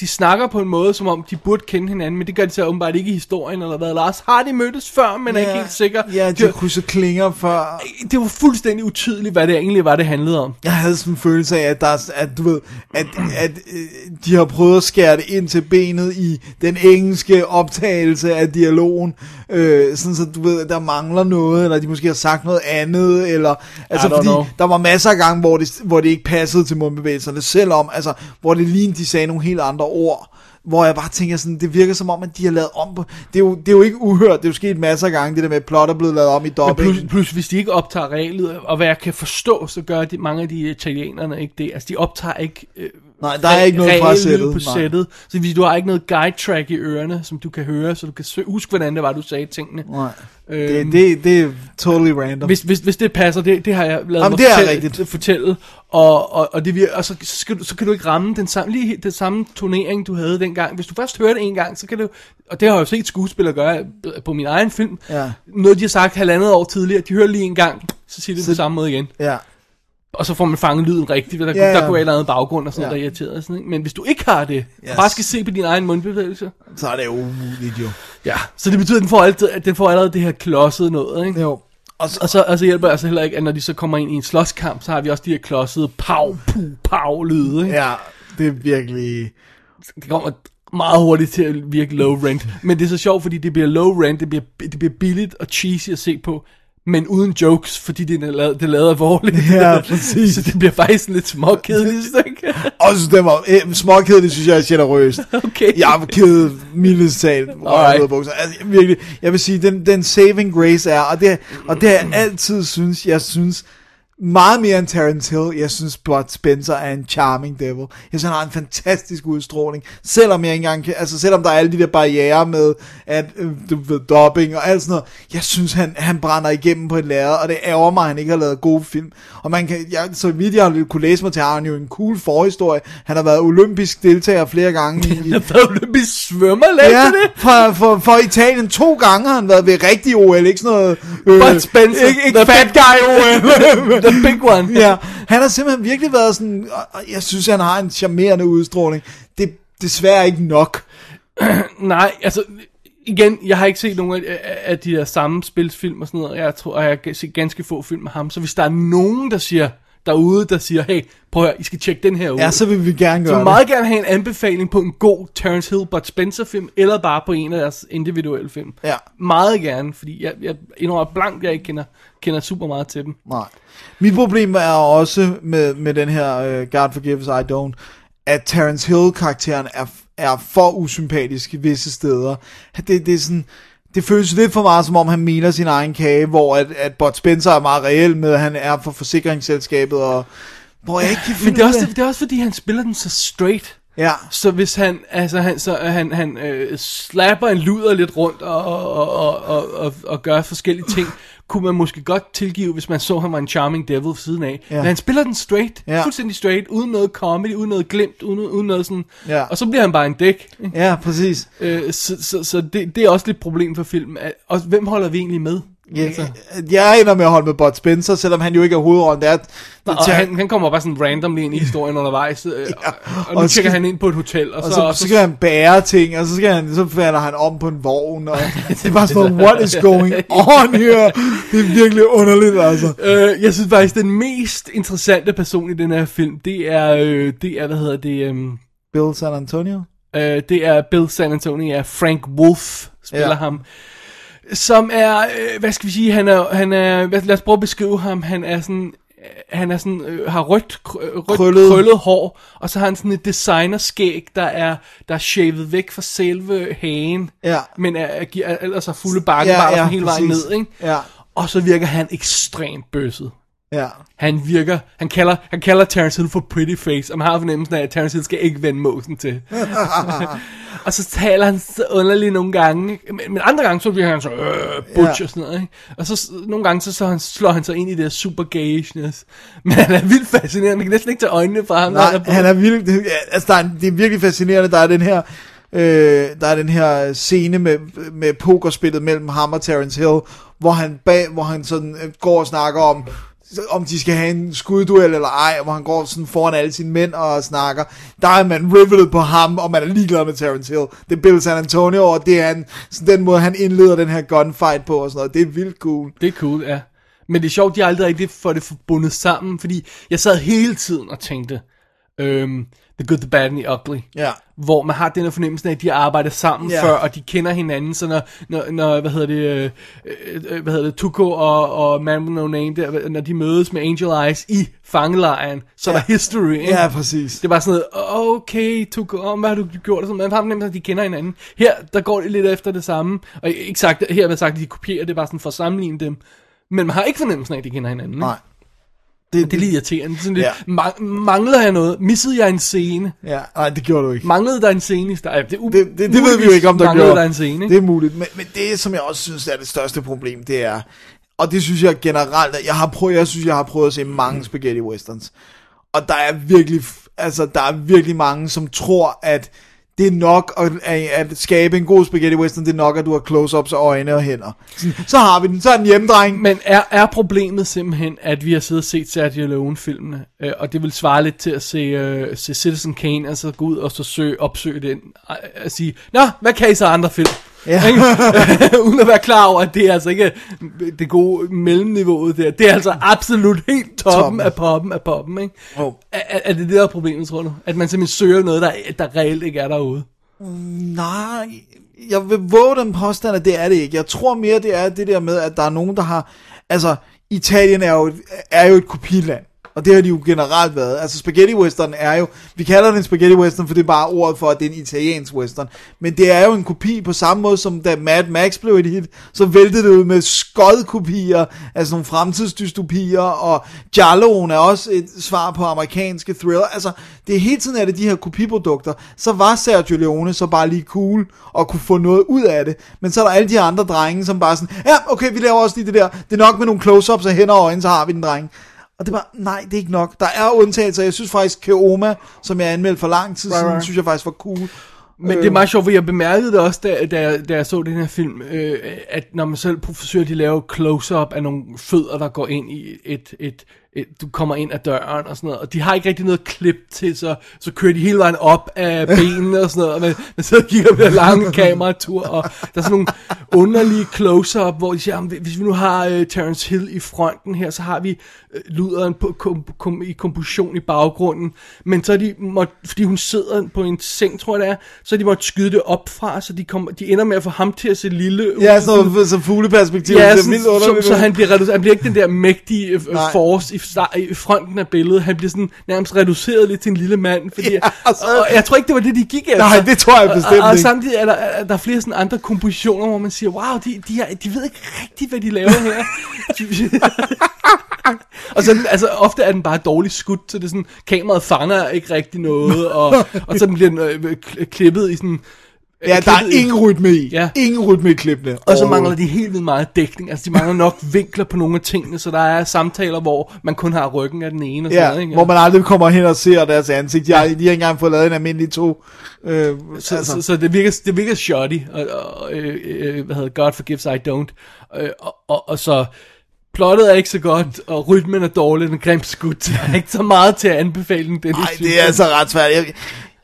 Speaker 2: de snakker på en måde, som om de burde kende hinanden, men det gør de så åbenbart ikke i historien, eller hvad. Lars, har de mødtes før, men er ikke helt sikker.
Speaker 1: Ja,
Speaker 2: det,
Speaker 1: de
Speaker 2: var,
Speaker 1: krydser klinger før.
Speaker 2: det var fuldstændig utydeligt, hvad det egentlig var, det handlede om.
Speaker 1: Jeg havde sådan en følelse af, at, der, er- at, du ved, at, at øh, de har prøvet at skære det ind til benet i den engelske optagelse af dialogen, øh, sådan så du ved, der mangler noget, eller de måske har sagt noget andet, eller, altså fordi
Speaker 2: know.
Speaker 1: der var masser af gange, hvor det, hvor det ikke passede til mundbevægelserne, selvom, altså, hvor det lignede, de sagde nogle helt andre ord, hvor jeg bare tænker sådan, det virker som om, at de har lavet om på, det er jo, det er jo ikke uhørt, det er jo sket masser af gange, det der med, at plot er blevet lavet om i dobbelt.
Speaker 2: plus, plus, hvis de ikke optager reglet, og hvad jeg kan forstå, så gør de, mange af de italienerne ikke det. Altså, de optager ikke øh,
Speaker 1: Nej, der er ikke noget fra sættet.
Speaker 2: på
Speaker 1: Nej.
Speaker 2: sættet. Så hvis du har ikke noget guide track i ørerne, som du kan høre, så du kan huske, hvordan det var, du sagde tingene.
Speaker 1: Nej.
Speaker 2: Øhm,
Speaker 1: Det, det, det er totally random.
Speaker 2: Hvis, hvis, hvis det passer, det, det har jeg lavet
Speaker 1: Jamen,
Speaker 2: mig
Speaker 1: det er
Speaker 2: fortælle,
Speaker 1: rigtigt.
Speaker 2: fortælle og, og, og, det vir- og så, skal du, så kan du ikke ramme den samme, lige den samme turnering, du havde dengang. Hvis du først hører det en gang, så kan du, og det har jeg jo set skuespillere gøre på min egen film,
Speaker 1: Ja.
Speaker 2: noget de har sagt halvandet år tidligere, de hører lige en gang, så siger de det
Speaker 1: Så-
Speaker 2: på samme måde igen.
Speaker 1: Ja.
Speaker 2: Og så får man fanget lyden rigtigt, der,
Speaker 1: Ja,
Speaker 2: ja, der kunne være et eller andet baggrund og sådan
Speaker 1: Ja.
Speaker 2: noget, der irriterer. Sådan, ikke? Men hvis du ikke har det,
Speaker 1: Yes.
Speaker 2: yes. bare skal se på din egen mundbevægelse,
Speaker 1: Så er det jo umuligt jo.
Speaker 2: ja. så det betyder, at den får, altid, at den får allerede det her klodsede noget, ikke?
Speaker 1: Jo. Og så,
Speaker 2: Og så altså hjælper det altså heller ikke, at når de så kommer ind i en slåskamp, så har vi også de her klodsede pow, pu, pow lyde, ikke?
Speaker 1: ja, det er virkelig...
Speaker 2: Det kommer meget hurtigt til at virke low rent. Men det er så sjovt, fordi det bliver low rent, det bliver, det bliver billigt og cheesy at se på, men uden jokes, fordi det er lavet, det er lavet alvorligt.
Speaker 1: Ja, præcis.
Speaker 2: så det bliver faktisk lidt småkedeligt, ikke?
Speaker 1: Og så det var øh, småkedeligt, synes jeg er generøst.
Speaker 2: Okay.
Speaker 1: Jeg var ked mildest talt
Speaker 2: Alright.
Speaker 1: bukser. Altså, jeg- virkelig, jeg vil sige, den, den saving grace er, og det, og det har jeg altid synes, jeg synes, meget mere end Terence Hill, jeg synes Bud Spencer er en charming devil. Jeg synes, han har en fantastisk udstråling. Selvom jeg ikke engang kan, altså selvom der er alle de der barriere med, at øh, du ved, dubbing og alt sådan noget. Jeg synes, han, han brænder igennem på et lærred, og det ærger mig, at han ikke har lavet gode film. Og man kan, jeg, så vidt jeg har kunne læse mig til, har han jo en cool forhistorie. Han har været olympisk deltager flere gange i,
Speaker 2: Jeg har olympisk svømmer,
Speaker 1: Ja,
Speaker 2: det?
Speaker 1: for, for, for Italien to gange har han været ved rigtig OL, ikke sådan noget... Øh,
Speaker 2: Bud Spencer,
Speaker 1: Ikke, ikke fat guy OL.
Speaker 2: The big one.
Speaker 1: ja, han har simpelthen virkelig været sådan... og- Jeg synes, han har en charmerende udstråling. Det er desværre ikke nok.
Speaker 2: Nej, altså, igen, jeg har ikke set nogen af, af- af de der samme spilsfilm og sådan noget. Jeg tror, jeg har set ganske få film med ham. Så hvis der er nogen, der siger derude, der siger, hey, prøv at høre, I skal tjekke den her ud.
Speaker 1: Ja, så vil vi gerne
Speaker 2: så
Speaker 1: gøre det.
Speaker 2: meget gerne have en anbefaling på en god Terence Hill Bud Spencer film, eller bare på en af deres individuelle film.
Speaker 1: Ja.
Speaker 2: Meget gerne, fordi jeg, jeg indrømmer blankt, jeg ikke kender, kender super meget til dem.
Speaker 1: Nej. Mit problem er også med, med den her uh, God Forgives I Don't, at Terence Hill-karakteren er, er for usympatisk i visse steder. Det, det er sådan... Det føles lidt for meget, som om han mener sin egen kage, hvor at, at Bud Spencer er meget reel med, at han er for forsikringsselskabet, og hvor jeg ikke kan finde
Speaker 2: Men det er, også,
Speaker 1: af-
Speaker 2: det er også fordi, han spiller den så straight.
Speaker 1: Ja,
Speaker 2: Så hvis han, altså han, så han, han øh, slapper en luder lidt rundt og, og, og, og, og, og gør forskellige ting, kunne man måske godt tilgive, hvis man så, han var en charming devil ved siden af.
Speaker 1: Ja.
Speaker 2: Men han spiller den straight,
Speaker 1: Ja.
Speaker 2: fuldstændig straight, uden noget comedy, uden noget glimt, uden, uden noget sådan,
Speaker 1: Ja.
Speaker 2: og så bliver han bare en dæk.
Speaker 1: ja, præcis.
Speaker 2: Øh, så så, så det, det er også lidt et problem for filmen. Og hvem holder vi egentlig med?
Speaker 1: Jeg,
Speaker 2: Altså.
Speaker 1: jeg ender med at holde med Bud Spencer, selvom han jo ikke er hovedrollen. Det er, det,
Speaker 2: Og han, han kommer bare sådan randomly ind i historien undervejs, øh, og, og nu
Speaker 1: og
Speaker 2: tjekker
Speaker 1: skal-
Speaker 2: han ind på et hotel, og,
Speaker 1: Og
Speaker 2: så,
Speaker 1: så,
Speaker 2: og
Speaker 1: så skal han bære ting, og så, skal han, så falder han om på en vogn, og det er bare sådan noget, what is going on here? Det er virkelig underligt, altså.
Speaker 2: Øh, jeg synes faktisk, den mest interessante person i den her film, det er, øh, det er hvad hedder det, øh,
Speaker 1: Bill San Antonio?
Speaker 2: øh, det er Bill San Antonio, ja, Frank Wolf spiller
Speaker 1: ja.
Speaker 2: ham. Som er, øh, hvad skal vi sige, han er, han er lad os prøve at beskrive ham, han er sådan, øh, han er sådan, øh, har rødt, øh, rødt
Speaker 1: Krøllet.
Speaker 2: krøllet. hår, og så har han sådan et designerskæg, der er, der er shavet væk fra selve hagen,
Speaker 1: Ja.
Speaker 2: men er, er, er, ellers har fulde bakken
Speaker 1: Ja, ja,
Speaker 2: hele vejen
Speaker 1: præcis.
Speaker 2: ned, ikke?
Speaker 1: Ja.
Speaker 2: Og så virker han ekstremt bøsset.
Speaker 1: Ja.
Speaker 2: Han virker, han kalder, han kalder Terence Hill for pretty face, og man har fornemmelsen af, at Terence Hill skal ikke vende måsen til. og så taler han så underligt nogle gange, men, men andre gange så virker han så, øh, butch
Speaker 1: Ja.
Speaker 2: og sådan noget, ikke? Og så nogle gange så, så han, slår han sig ind i det super gayishness. Men han er vildt fascinerende, man kan næsten ikke tage øjnene fra ham.
Speaker 1: Nej,
Speaker 2: på-
Speaker 1: han er virkelig, altså der er, det er virkelig fascinerende, der er den her, øh, der er den her scene med, med pokerspillet mellem ham og Terence Hill, hvor han bag, hvor han sådan øh, går og snakker om, om de skal have en skudduel eller ej, hvor han går sådan foran alle sine mænd og snakker. Der er man riveted på ham, og man er ligeglad med Terence Hill. Det er Bill San Antonio, og det er han, sådan den måde, han indleder den her gunfight på og sådan noget. Det er vildt cool.
Speaker 2: Det er cool, ja. Men det er sjovt, de aldrig rigtig får det forbundet sammen, fordi jeg sad hele tiden og tænkte, øhm, The Good, The Bad and The Ugly.
Speaker 1: Ja.
Speaker 2: Hvor man har den her fornemmelse af, at de har arbejdet sammen
Speaker 1: Ja.
Speaker 2: før, og de kender hinanden, så når, når, når hvad hedder det, øh, øh, hvad hedder det, Tuco og, og Man With No Name, der, når de mødes med Angel Eyes i fangelejren, så er
Speaker 1: Ja.
Speaker 2: der history, ikke?
Speaker 1: Ja, præcis.
Speaker 2: Det var sådan noget, okay, Tuco, oh, hvad har du gjort? Sådan, man har fornemmelsen, at de kender hinanden. Her, der går det lidt efter det samme, og ikke sagt, her har jeg sagt, at de kopierer det bare sådan for at sammenligne dem, men man har ikke fornemmelsen af, at de kender hinanden. ikke?
Speaker 1: Nej.
Speaker 2: Det er lidt irriterende. Sådan lidt,
Speaker 1: Ja.
Speaker 2: ma- mangler jeg noget? Missede jeg en scene?
Speaker 1: Ja, nej, det gjorde du ikke.
Speaker 2: Manglede der en scene i starten? Det, u-
Speaker 1: Det, det, det ved vi jo ikke, om der
Speaker 2: manglede
Speaker 1: gjorde.
Speaker 2: der en scene, ikke?
Speaker 1: Det er muligt. Men, men det, som jeg også synes er det største problem, det er, og det synes jeg generelt, at jeg har prøvet, jeg synes, jeg har prøvet at se mange spaghetti westerns. Og der er virkelig, altså, der er virkelig mange, som tror, at det er nok at, at, skabe en god spaghetti western, det er nok, at du har close-ups af øjne og hænder. Så har vi den, så er den hjemmedreng.
Speaker 2: Men er, er problemet simpelthen, at vi har siddet og set Sergio Leone-filmene, øh, og det vil svare lidt til at se, øh, se Citizen Kane, altså gå ud og så søge, opsøge den, og, og sige, Nå, hvad kan I så andre film?
Speaker 1: Ja.
Speaker 2: Uden at være klar over, at det er altså ikke det gode mellemniveauet der. Det er altså absolut helt toppen,
Speaker 1: Toppen.
Speaker 2: af poppen af poppen, ikke?
Speaker 1: Jo.
Speaker 2: Er, er er det det, der er problemet, tror du? At man simpelthen søger noget, der, der reelt ikke er derude?
Speaker 1: Nej, jeg vil våge den påstand, at det er det ikke. Jeg tror mere, det er det der med, at der er nogen, der har... Altså, Italien er jo, et- er jo et kopiland. Og det har de jo generelt været. Altså spaghetti western er jo, vi kalder det en spaghetti western, for det er bare ordet for, at det er en italiensk western. Men det er jo en kopi på samme måde, som da Mad Max blev et hit, så væltede det ud med skodkopier, altså nogle fremtidsdystopier, og Gialloen er også et svar på amerikanske thriller. Altså, det er hele tiden er det de her kopiprodukter. Så var Sergio Leone så bare lige cool, og kunne få noget ud af det. Men så er der alle de andre drenge, som bare sådan, ja, okay, vi laver også lige det der. Det er nok med nogle close-ups af hænder og øjne, så har vi den dreng. Og det var, nej, det er ikke nok. Der er undtagelser. Jeg synes faktisk, Keoma, som jeg anmeldte for lang tid
Speaker 2: Right,
Speaker 1: siden,
Speaker 2: right.
Speaker 1: synes jeg faktisk var cool.
Speaker 2: Men det er meget sjovt, for jeg bemærkede det også, da, da, jeg- da jeg så den her film, øh, at når man selv forsøger at lave close-up af nogle fødder, der går ind i et, et, et, du kommer ind ad døren og sådan noget, og de har ikke rigtig noget klip til, så, så kører de hele vejen op af benene og sådan noget, man sidder og kigger den lange kameratur, og der er sådan nogle underlige close-up, hvor de siger, "Jamen, hvis vi nu har uh, Terence Hill i fronten her, så har vi uh, luderen på, kom, kom, i komposition i baggrunden, men så er de måtte, fordi hun sidder på en seng, tror jeg det er, så de måtte skyde det op fra, så de, kom, de ender med at få ham til at se lille ud.
Speaker 1: Ja, noget så fugleperspektiv.
Speaker 2: Ja,
Speaker 1: er vildt
Speaker 2: så,
Speaker 1: underligt.
Speaker 2: så han bliver. Han bliver ikke den der mægtige øh, force i, i fronten af billedet. Han bliver sådan nærmest reduceret lidt til en lille mand. Fordi,
Speaker 1: Ja, og så-
Speaker 2: og, jeg tror ikke, det var det, de gik efter.
Speaker 1: Nej, det tror jeg bestemt
Speaker 2: og, og, og samtidig er der, er der flere sådan andre kompositioner, hvor man siger, wow, de, de, er, de ved ikke rigtigt, hvad de laver her. og så altså, ofte er den bare dårligt skudt, så det er sådan, kameraet fanger ikke rigtig noget, og, og så bliver den øh, kl- klippet i sådan...
Speaker 1: Ja, der er ingen rytme i.
Speaker 2: Ja.
Speaker 1: Ingen rytme i klippene.
Speaker 2: og så mangler de helt vildt meget dækning. Altså, de mangler nok vinkler på nogle af tingene, så der er samtaler, hvor man kun har ryggen af den ene. Og sådan
Speaker 1: Ja,
Speaker 2: noget, ikke?
Speaker 1: hvor man aldrig kommer hen og ser deres ansigt. De har, de har ikke engang fået lavet en almindelig to. Øh,
Speaker 2: Så, altså. så, så det virker, det virker shoddy, og, og øh, øh, hvad hedder God forgives I don't. Øh, og, og, og så plottet er ikke så godt, og rytmen er dårlig, den grimt skudt. Der er ikke så meget til at anbefale den.
Speaker 1: Nej, det er altså ret svært. Jeg,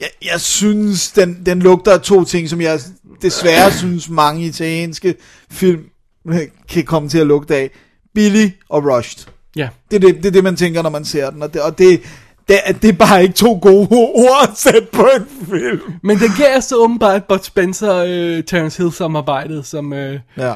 Speaker 1: jeg, jeg synes, den, den lugter af to ting, som jeg desværre synes, mange italienske film kan komme til at lugte af. Billy og Rushed.
Speaker 2: Ja.
Speaker 1: Det er det, det, er det man tænker, når man ser den. Og det, og det, det, er- det er bare ikke to gode ord at sætte på en film.
Speaker 2: Men den gav så åbenbart Bud Spencer øh, Terence Hill samarbejdet, som, øh,
Speaker 1: Ja.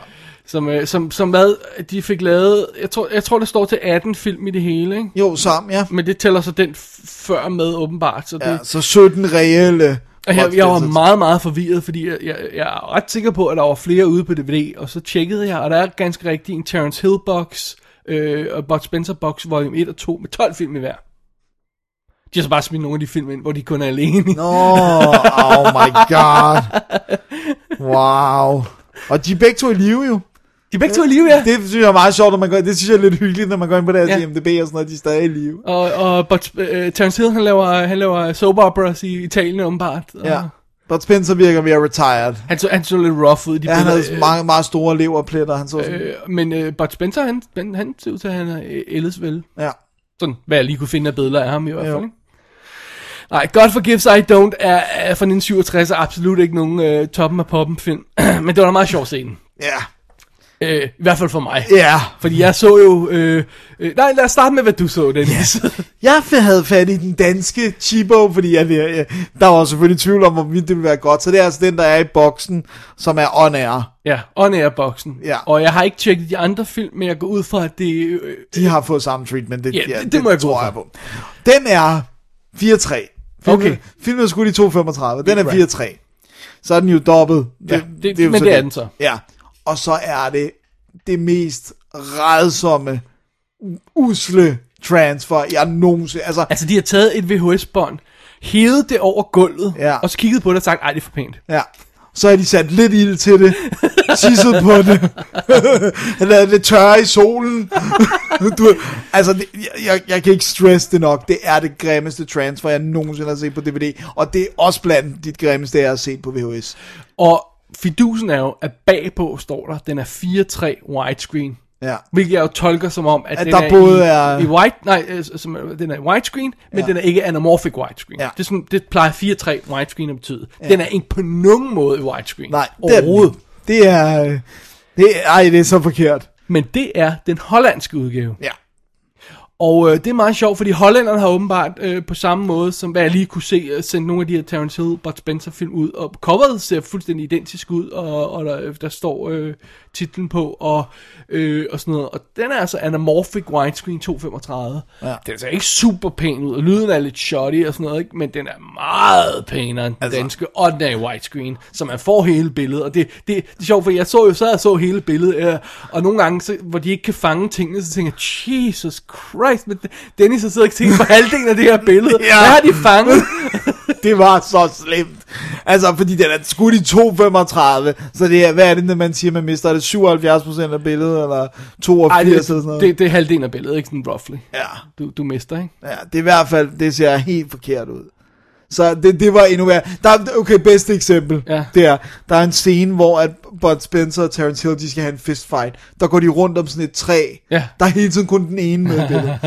Speaker 2: Som, øh, som, som hvad, de fik lavet, jeg tror, jeg tror, der står til 18 film i det hele, ikke?
Speaker 1: Jo, sammen, ja.
Speaker 2: Men det tæller så den før med åbenbart, så det...
Speaker 1: ja. Så 17 reelle.
Speaker 2: Og jeg, jeg var meget, meget forvirret, fordi jeg, jeg, jeg er ret sikker på, at der var flere ude på DVD, og så tjekkede jeg, og der er ganske rigtigt en Terence Hill box, øh, og Bud Spencer box, volume 1 og 2, med 12 film i hver. De har så bare smidt nogle af de film ind, hvor de kun er alene.
Speaker 1: Nå, oh my god. Wow. Og de er begge to i live jo.
Speaker 2: De er begge to i live, ja.
Speaker 1: Det synes jeg er meget sjovt, når man går, det synes jeg er lidt hyggeligt, når man går ind på deres
Speaker 2: Ja.
Speaker 1: IMDb og sådan noget, de er stadig i live.
Speaker 2: Og, og Bud, øh, Terence Hill, han laver, han laver soap operas i Italien åbenbart. Og
Speaker 1: Ja. Bud Spencer virker mere retired.
Speaker 2: Han så, han så lidt rough ud de
Speaker 1: Ja, han havde meget, meget store leverpletter. Han så sådan,
Speaker 2: øh, men øh, Bud Spencer, han, han, han ser ud til, at han er øh, ellers vel.
Speaker 1: ja.
Speaker 2: Sådan, hvad jeg lige kunne finde af billeder af ham i hvert
Speaker 1: Jo.
Speaker 2: fald. Ikke? Nej, God Forgives I Don't er, er fra 1967 er absolut ikke nogen øh, toppen af poppen film. Men det var da meget sjovt scene.
Speaker 1: Ja.
Speaker 2: Øh, I hvert fald for mig.
Speaker 1: Ja.
Speaker 2: Fordi jeg så jo... Øh, øh, nej, lad os starte med, hvad du så, Dennis.
Speaker 1: Jeg havde fat i den danske Chibo, fordi jeg, jeg, der var selvfølgelig tvivl om, hvorvidt det ville være godt. Så det er altså den, der er i boksen, som er on air.
Speaker 2: ja, on air boksen.
Speaker 1: Ja.
Speaker 2: Og jeg har ikke tjekket de andre film, men jeg går ud fra, at det... Øh,
Speaker 1: De har fået samme treatment. Det,
Speaker 2: Ja, det- det må jeg
Speaker 1: tror jeg på. Den er 4-3. Filmen,
Speaker 2: Okay.
Speaker 1: Filmen er skudt i 2.35. Den er
Speaker 2: Right.
Speaker 1: 4-3. Så er den jo dobbelt.
Speaker 2: Ja, det-
Speaker 1: jo
Speaker 2: men
Speaker 1: så
Speaker 2: det er den så.
Speaker 1: Ja. Og så er det det mest redsomme, usle transfer, jeg nogensinde... Altså,
Speaker 2: altså, de har taget et VHS-bånd, hævet det over gulvet,
Speaker 1: Ja.
Speaker 2: og så kigget på det og sagt, ej, det er for pænt.
Speaker 1: Ja. Så har de sat lidt ild til det, tisset på det, lavet det tørre i solen. du, altså, det, jeg, jeg, kan ikke stress det nok. Det er det grimmeste transfer, jeg nogensinde har set på DVD. Og det er også blandt de grimmeste, jeg har set på VHS.
Speaker 2: Og fidusen er jo, at bagpå står der, den er 4-3 widescreen.
Speaker 1: Ja.
Speaker 2: Hvilket jeg jo tolker som om, at,
Speaker 1: At
Speaker 2: den
Speaker 1: der
Speaker 2: er
Speaker 1: både
Speaker 2: i,
Speaker 1: er-
Speaker 2: i white, nej, øh, som, den er widescreen, men
Speaker 1: Ja.
Speaker 2: den er ikke anamorphic widescreen.
Speaker 1: Ja.
Speaker 2: Det, er sådan, det plejer 4-3 widescreen at betyde. Den er ikke på nogen måde i widescreen.
Speaker 1: Nej, det er,
Speaker 2: overhovedet.
Speaker 1: det er... øh, Det er, ej, det er så forkert.
Speaker 2: Men det er den hollandske udgave.
Speaker 1: Ja.
Speaker 2: Og øh, det er meget sjovt, fordi hollænderne har åbenbart øh, på samme måde, som hvad jeg lige kunne se, øh, sendt nogle af de her Terence Hill, Bud Spencer film ud, og coveret ser fuldstændig identisk ud, og, og der, der står øh, titlen på, og, øh, og sådan noget. Og den er altså anamorphic widescreen 235.
Speaker 1: Ja.
Speaker 2: Den ser ikke super pæn ud, og lyden er lidt shoddy og sådan noget, ikke? men den er meget pænere end den
Speaker 1: Altså-
Speaker 2: danske, i widescreen, så man får hele billedet. Og det, det, det er sjovt, for jeg så jo så, jeg så hele billedet, øh, og nogle gange, så, hvor de ikke kan fange tingene, så tænker jeg, Jesus Christ, men Dennis har siddet og tænkt på halvdelen af det her billede.
Speaker 1: Ja.
Speaker 2: Hvad har de fanget?
Speaker 1: det var så slemt. Altså, fordi den er skudt i 2,35, så det er, hvad er det, når man siger, man mister? Er det 77% af billedet, eller 82
Speaker 2: Ej, det,
Speaker 1: eller sådan noget?
Speaker 2: det, det er halvdelen af billedet, ikke sådan roughly.
Speaker 1: Ja,
Speaker 2: Du, du mister, ikke?
Speaker 1: ja, det er i hvert fald, det ser helt forkert ud. Så det, det var endnu værre. Der er, okay, bedste eksempel,
Speaker 2: Ja.
Speaker 1: det er, der er en scene, hvor at Bud Spencer og Terence Hill, de skal have en fist fight. Der går de rundt om sådan et træ.
Speaker 2: Ja.
Speaker 1: Der er hele tiden kun den ene med i billedet.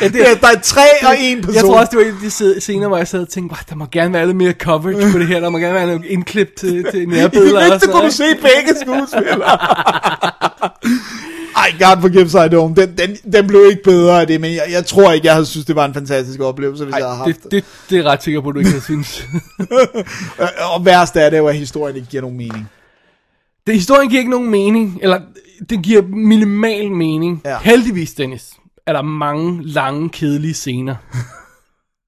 Speaker 2: Ja, det,
Speaker 1: Ja, der er tre og en person.
Speaker 2: jeg tror også, det var en af de scener, hvor jeg sad og tænkte, "Wow, der må gerne være lidt mere coverage på det her, der må gerne være noget indklip til, til
Speaker 1: I
Speaker 2: nærbilleder.
Speaker 1: det
Speaker 2: og
Speaker 1: mindste kunne du se begge skuespillere. Ej, God forgives I don't. Den, den, den blev ikke bedre af det, men jeg, jeg tror ikke, jeg havde synes, det var en fantastisk oplevelse, hvis jeg havde
Speaker 2: Ej,
Speaker 1: haft
Speaker 2: det, det, det er ret sikker på, du ikke havde synes.
Speaker 1: Og, og værst er det jo, at historien ikke giver nogen mening.
Speaker 2: det, historien giver ikke nogen mening, eller det giver minimal mening.
Speaker 1: Ja.
Speaker 2: Heldigvis, Dennis, er der mange lange, kedelige scener.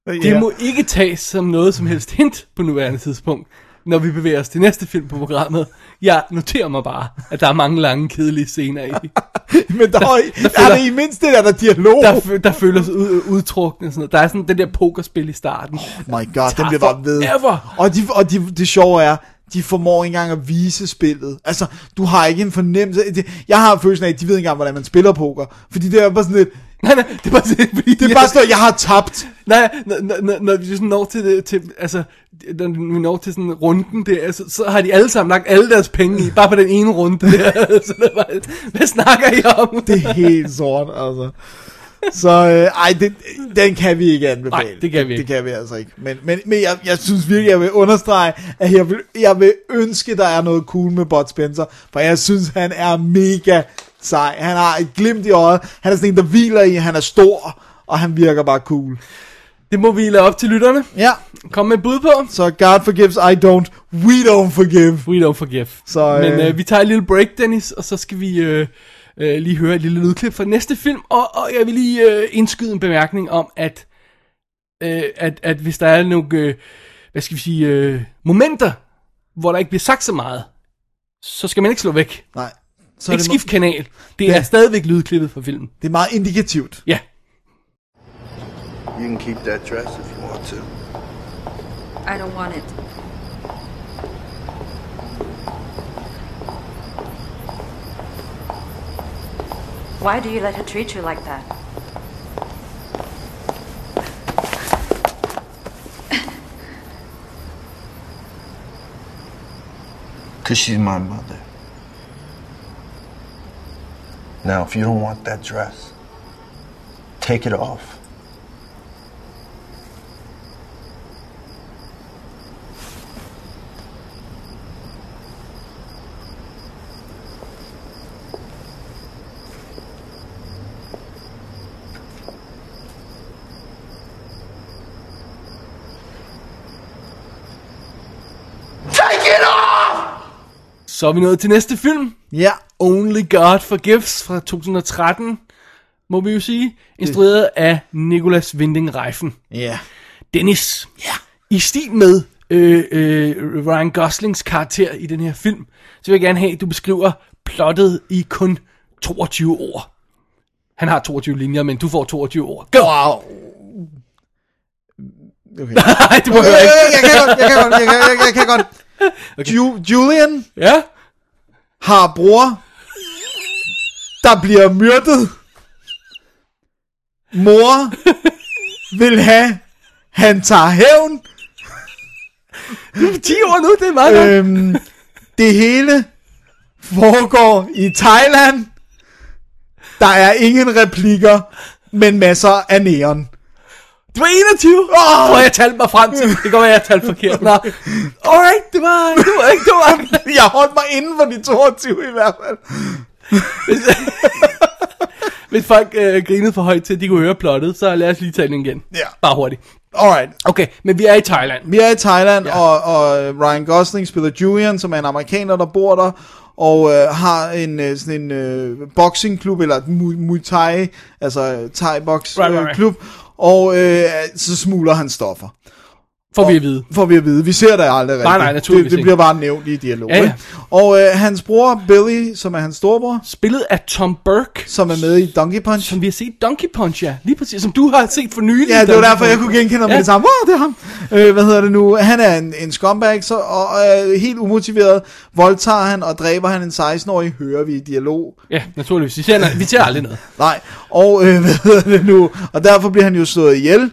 Speaker 2: Det
Speaker 1: Ja.
Speaker 2: må ikke tages som noget som helst hint på nuværende tidspunkt, når vi bevæger os til næste film på programmet. Jeg noterer mig bare, at der er mange lange, kedelige scener i.
Speaker 1: Men der, der,
Speaker 2: der
Speaker 1: der er
Speaker 2: føler-
Speaker 1: det i mindste, der er der dialog.
Speaker 2: Der, der føles ud, udtrukne og sådan noget. Der er sådan den der pokerspil i starten.
Speaker 1: Oh my god, den bliver bare ved.
Speaker 2: forever.
Speaker 1: Og, de, og de, det sjove er, de formår ikke engang at vise spillet. Altså, du har ikke en fornemmelse. Jeg har følelsen af, at de ved ikke engang, hvordan man spiller poker. Fordi det er bare sådan lidt,
Speaker 2: Nej, nej, det er bare sådan, fordi...
Speaker 1: det er bare sådan, jeg har tabt.
Speaker 2: Nej, når, når, når, vi sådan når til, det, til altså, når vi når til sådan runden der, altså, så har de alle sammen lagt alle deres penge i, bare på den ene runde der. så det var, hvad snakker I om?
Speaker 1: Det er helt sort, altså. Så øh, ej, det, den kan vi ikke anbefale.
Speaker 2: Nej, det kan vi ikke.
Speaker 1: Det kan vi altså ikke. Men, men, men jeg, jeg synes virkelig, jeg vil understrege, at jeg vil, jeg vil ønske, der er noget cool med Bud Spencer. For jeg synes, han er mega sej. Han har et glimt i øjet. Han er sådan en, der hviler i. Han er stor, og han virker bare cool.
Speaker 2: Det må vi lade op til lytterne.
Speaker 1: Ja,
Speaker 2: Kom med et bud på.
Speaker 1: så God forgives, I don't. We don't forgive.
Speaker 2: We don't forgive.
Speaker 1: Så,
Speaker 2: Men
Speaker 1: øh,
Speaker 2: øh, vi tager et lille break, Dennis, og så skal vi øh, øh, lige høre et lille lydklip fra næste film. Og, og jeg vil lige øh, indskyde en bemærkning om, at, øh, at, at hvis der er nogle, øh, hvad skal vi sige, øh, momenter, hvor der ikke bliver sagt så meget, så skal man ikke slå væk.
Speaker 1: Nej. Så
Speaker 2: Ikke skift kanal. Det
Speaker 1: Ja.
Speaker 2: er stadigvæk lydklippet fra filmen.
Speaker 1: det er meget indikativt.
Speaker 2: Ja.
Speaker 4: You can keep that dress if you want to.
Speaker 5: I don't want it. Why do you let her treat you like that?
Speaker 4: Because she's my mother. Now, if you don't want that dress, take it off.
Speaker 2: Så er vi nået til næste film.
Speaker 1: Ja,
Speaker 2: Only God Forgives fra 2013, må vi jo sige. Instrueret af Nicolas Winding Refn.
Speaker 1: ja.
Speaker 2: Dennis. Ja. I stil med øh, øh, Ryan Goslings karakter i den her film, så vil jeg gerne have, at du beskriver plottet i kun 22 ord. Han har 22 linjer, men du får 22 ord. Go!
Speaker 1: Wow. Okay.
Speaker 2: Nej, det må jeg ikke.
Speaker 1: jeg kan godt, jeg kan godt, jeg kan, jeg, jeg kan godt. Okay. Ju, Julian
Speaker 2: Ja?
Speaker 1: Har bror, der bliver myrdet. Mor vil have, han tager hævn.
Speaker 2: 10 ord nu, det er meget.
Speaker 1: Øhm, det hele foregår i Thailand. Der er ingen replikker, men masser af neon.
Speaker 2: Det var 21. Åh, oh, jeg, talte mig frem til. Det være, jeg talte forkert. Nå. Alright, det var, det var det var.
Speaker 1: Jeg holdt mig inden for de 22 i hvert fald.
Speaker 2: Hvis folk øh, grinede for højt til, at de kunne høre plottet, så lad os lige tage den igen.
Speaker 1: Ja.
Speaker 2: Bare hurtigt.
Speaker 1: Alright.
Speaker 2: Okay, men vi er i Thailand.
Speaker 1: Vi er i Thailand,
Speaker 2: Ja.
Speaker 1: og, og Ryan Gosling spiller Julian, som er en amerikaner, der bor der, og øh, har en øh, sådan en øh, boxingklub, eller et Muay, Thai, altså thai box
Speaker 2: Right, right,
Speaker 1: øh,
Speaker 2: right.
Speaker 1: klub, og øh, så smuler han stoffer.
Speaker 2: Får vi at vide.
Speaker 1: Får vi at vide. Vi ser det aldrig rigtigt.
Speaker 2: Nej, nej, naturligvis
Speaker 1: det, det bliver bare nævnt i dialog.
Speaker 2: Ja, ja.
Speaker 1: Og øh, hans bror, Billy, som er hans storebror,
Speaker 2: Spillet af Tom Burke,
Speaker 1: som er med i Donkey Punch.
Speaker 2: som vi har set Donkey Punch, ja. Lige præcis, som du har set for nylig.
Speaker 1: Ja, det var derfor, jeg kunne genkende ham
Speaker 2: Ja.
Speaker 1: med det samme. Wow, det er ham. Øh, hvad hedder det nu? Han er en, en scumbag, så, og øh, helt umotiveret voldtager han og dræber han en 16-årig, hører vi i dialog.
Speaker 2: Ja, naturligvis. Vi ser, vi ser aldrig noget.
Speaker 1: Nej, og øh, hvad hedder det nu? Og derfor bliver han jo slået ihjel.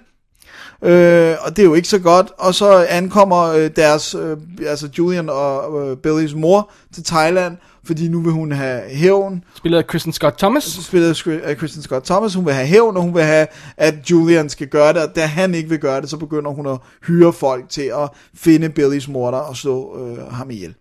Speaker 1: Øh, og det er jo ikke så godt. Og så ankommer øh, deres, øh, altså Julian og øh, Billys mor til Thailand, fordi nu vil hun have hævn.
Speaker 2: Spillet af Kristen Scott Thomas.
Speaker 1: Spillet af Kristen Scott Thomas, hun vil have hævn, og hun vil have, at Julian skal gøre det, og da han ikke vil gøre det, så begynder hun at hyre folk til at finde Billys morder og slå øh, ham ihjel.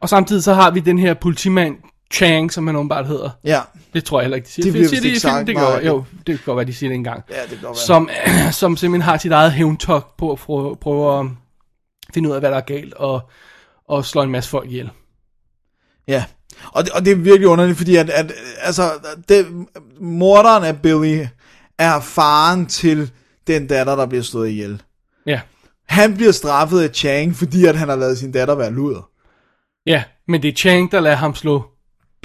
Speaker 2: Og samtidig så har vi den her politimand, Chang, som han åbenbart hedder.
Speaker 1: Ja,
Speaker 2: Det tror jeg heller ikke, de siger.
Speaker 1: Det bliver
Speaker 2: siger
Speaker 1: vist ikke sagt,
Speaker 2: det gør, Jo, det kan godt være, de siger det engang.
Speaker 1: ja det kan godt.
Speaker 2: Som, som simpelthen har sit eget hævntok på at prøve, prøve at finde ud af, hvad der er galt, og, og slå en masse folk ihjel.
Speaker 1: Ja, og det, og det er virkelig underligt, fordi at, at altså, det, morderen af Billy er faren til den datter, der bliver slået ihjel.
Speaker 2: Ja.
Speaker 1: Han bliver straffet af Chang, fordi at han har lavet sin datter være luder.
Speaker 2: Ja, men det er Chang, der lader ham slå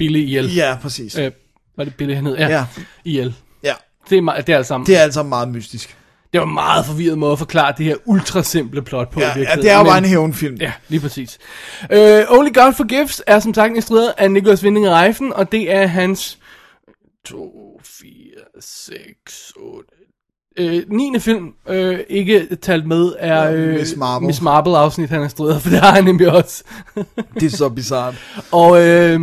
Speaker 2: Billy ihjel.
Speaker 1: Ja, præcis.
Speaker 2: Øh, var det Billy, han hed? Ja.
Speaker 1: Ja.
Speaker 2: Ihjel.
Speaker 1: Ja,
Speaker 2: Det er, meget- det er alt sammen.
Speaker 1: det er altså meget mystisk.
Speaker 2: Det var en meget forvirret måde at forklare det her ultra simple plot på. i
Speaker 1: Ja, ja
Speaker 2: virkeligheden.
Speaker 1: det er jo bare en hævnfilm.
Speaker 2: Ja, lige præs. Uh, Only God Forgives er som sagt instrueret af Nicholas Winding Refn, og det er hans 2, 4, 6, 8, øh, 9. film, øh, ikke talt med, er
Speaker 1: Ja,
Speaker 2: øh,
Speaker 1: Miss Marple.
Speaker 2: Miss Marple afsnit, han har instrueret, for det har han nemlig også.
Speaker 1: Det er så bizart.
Speaker 2: og øh,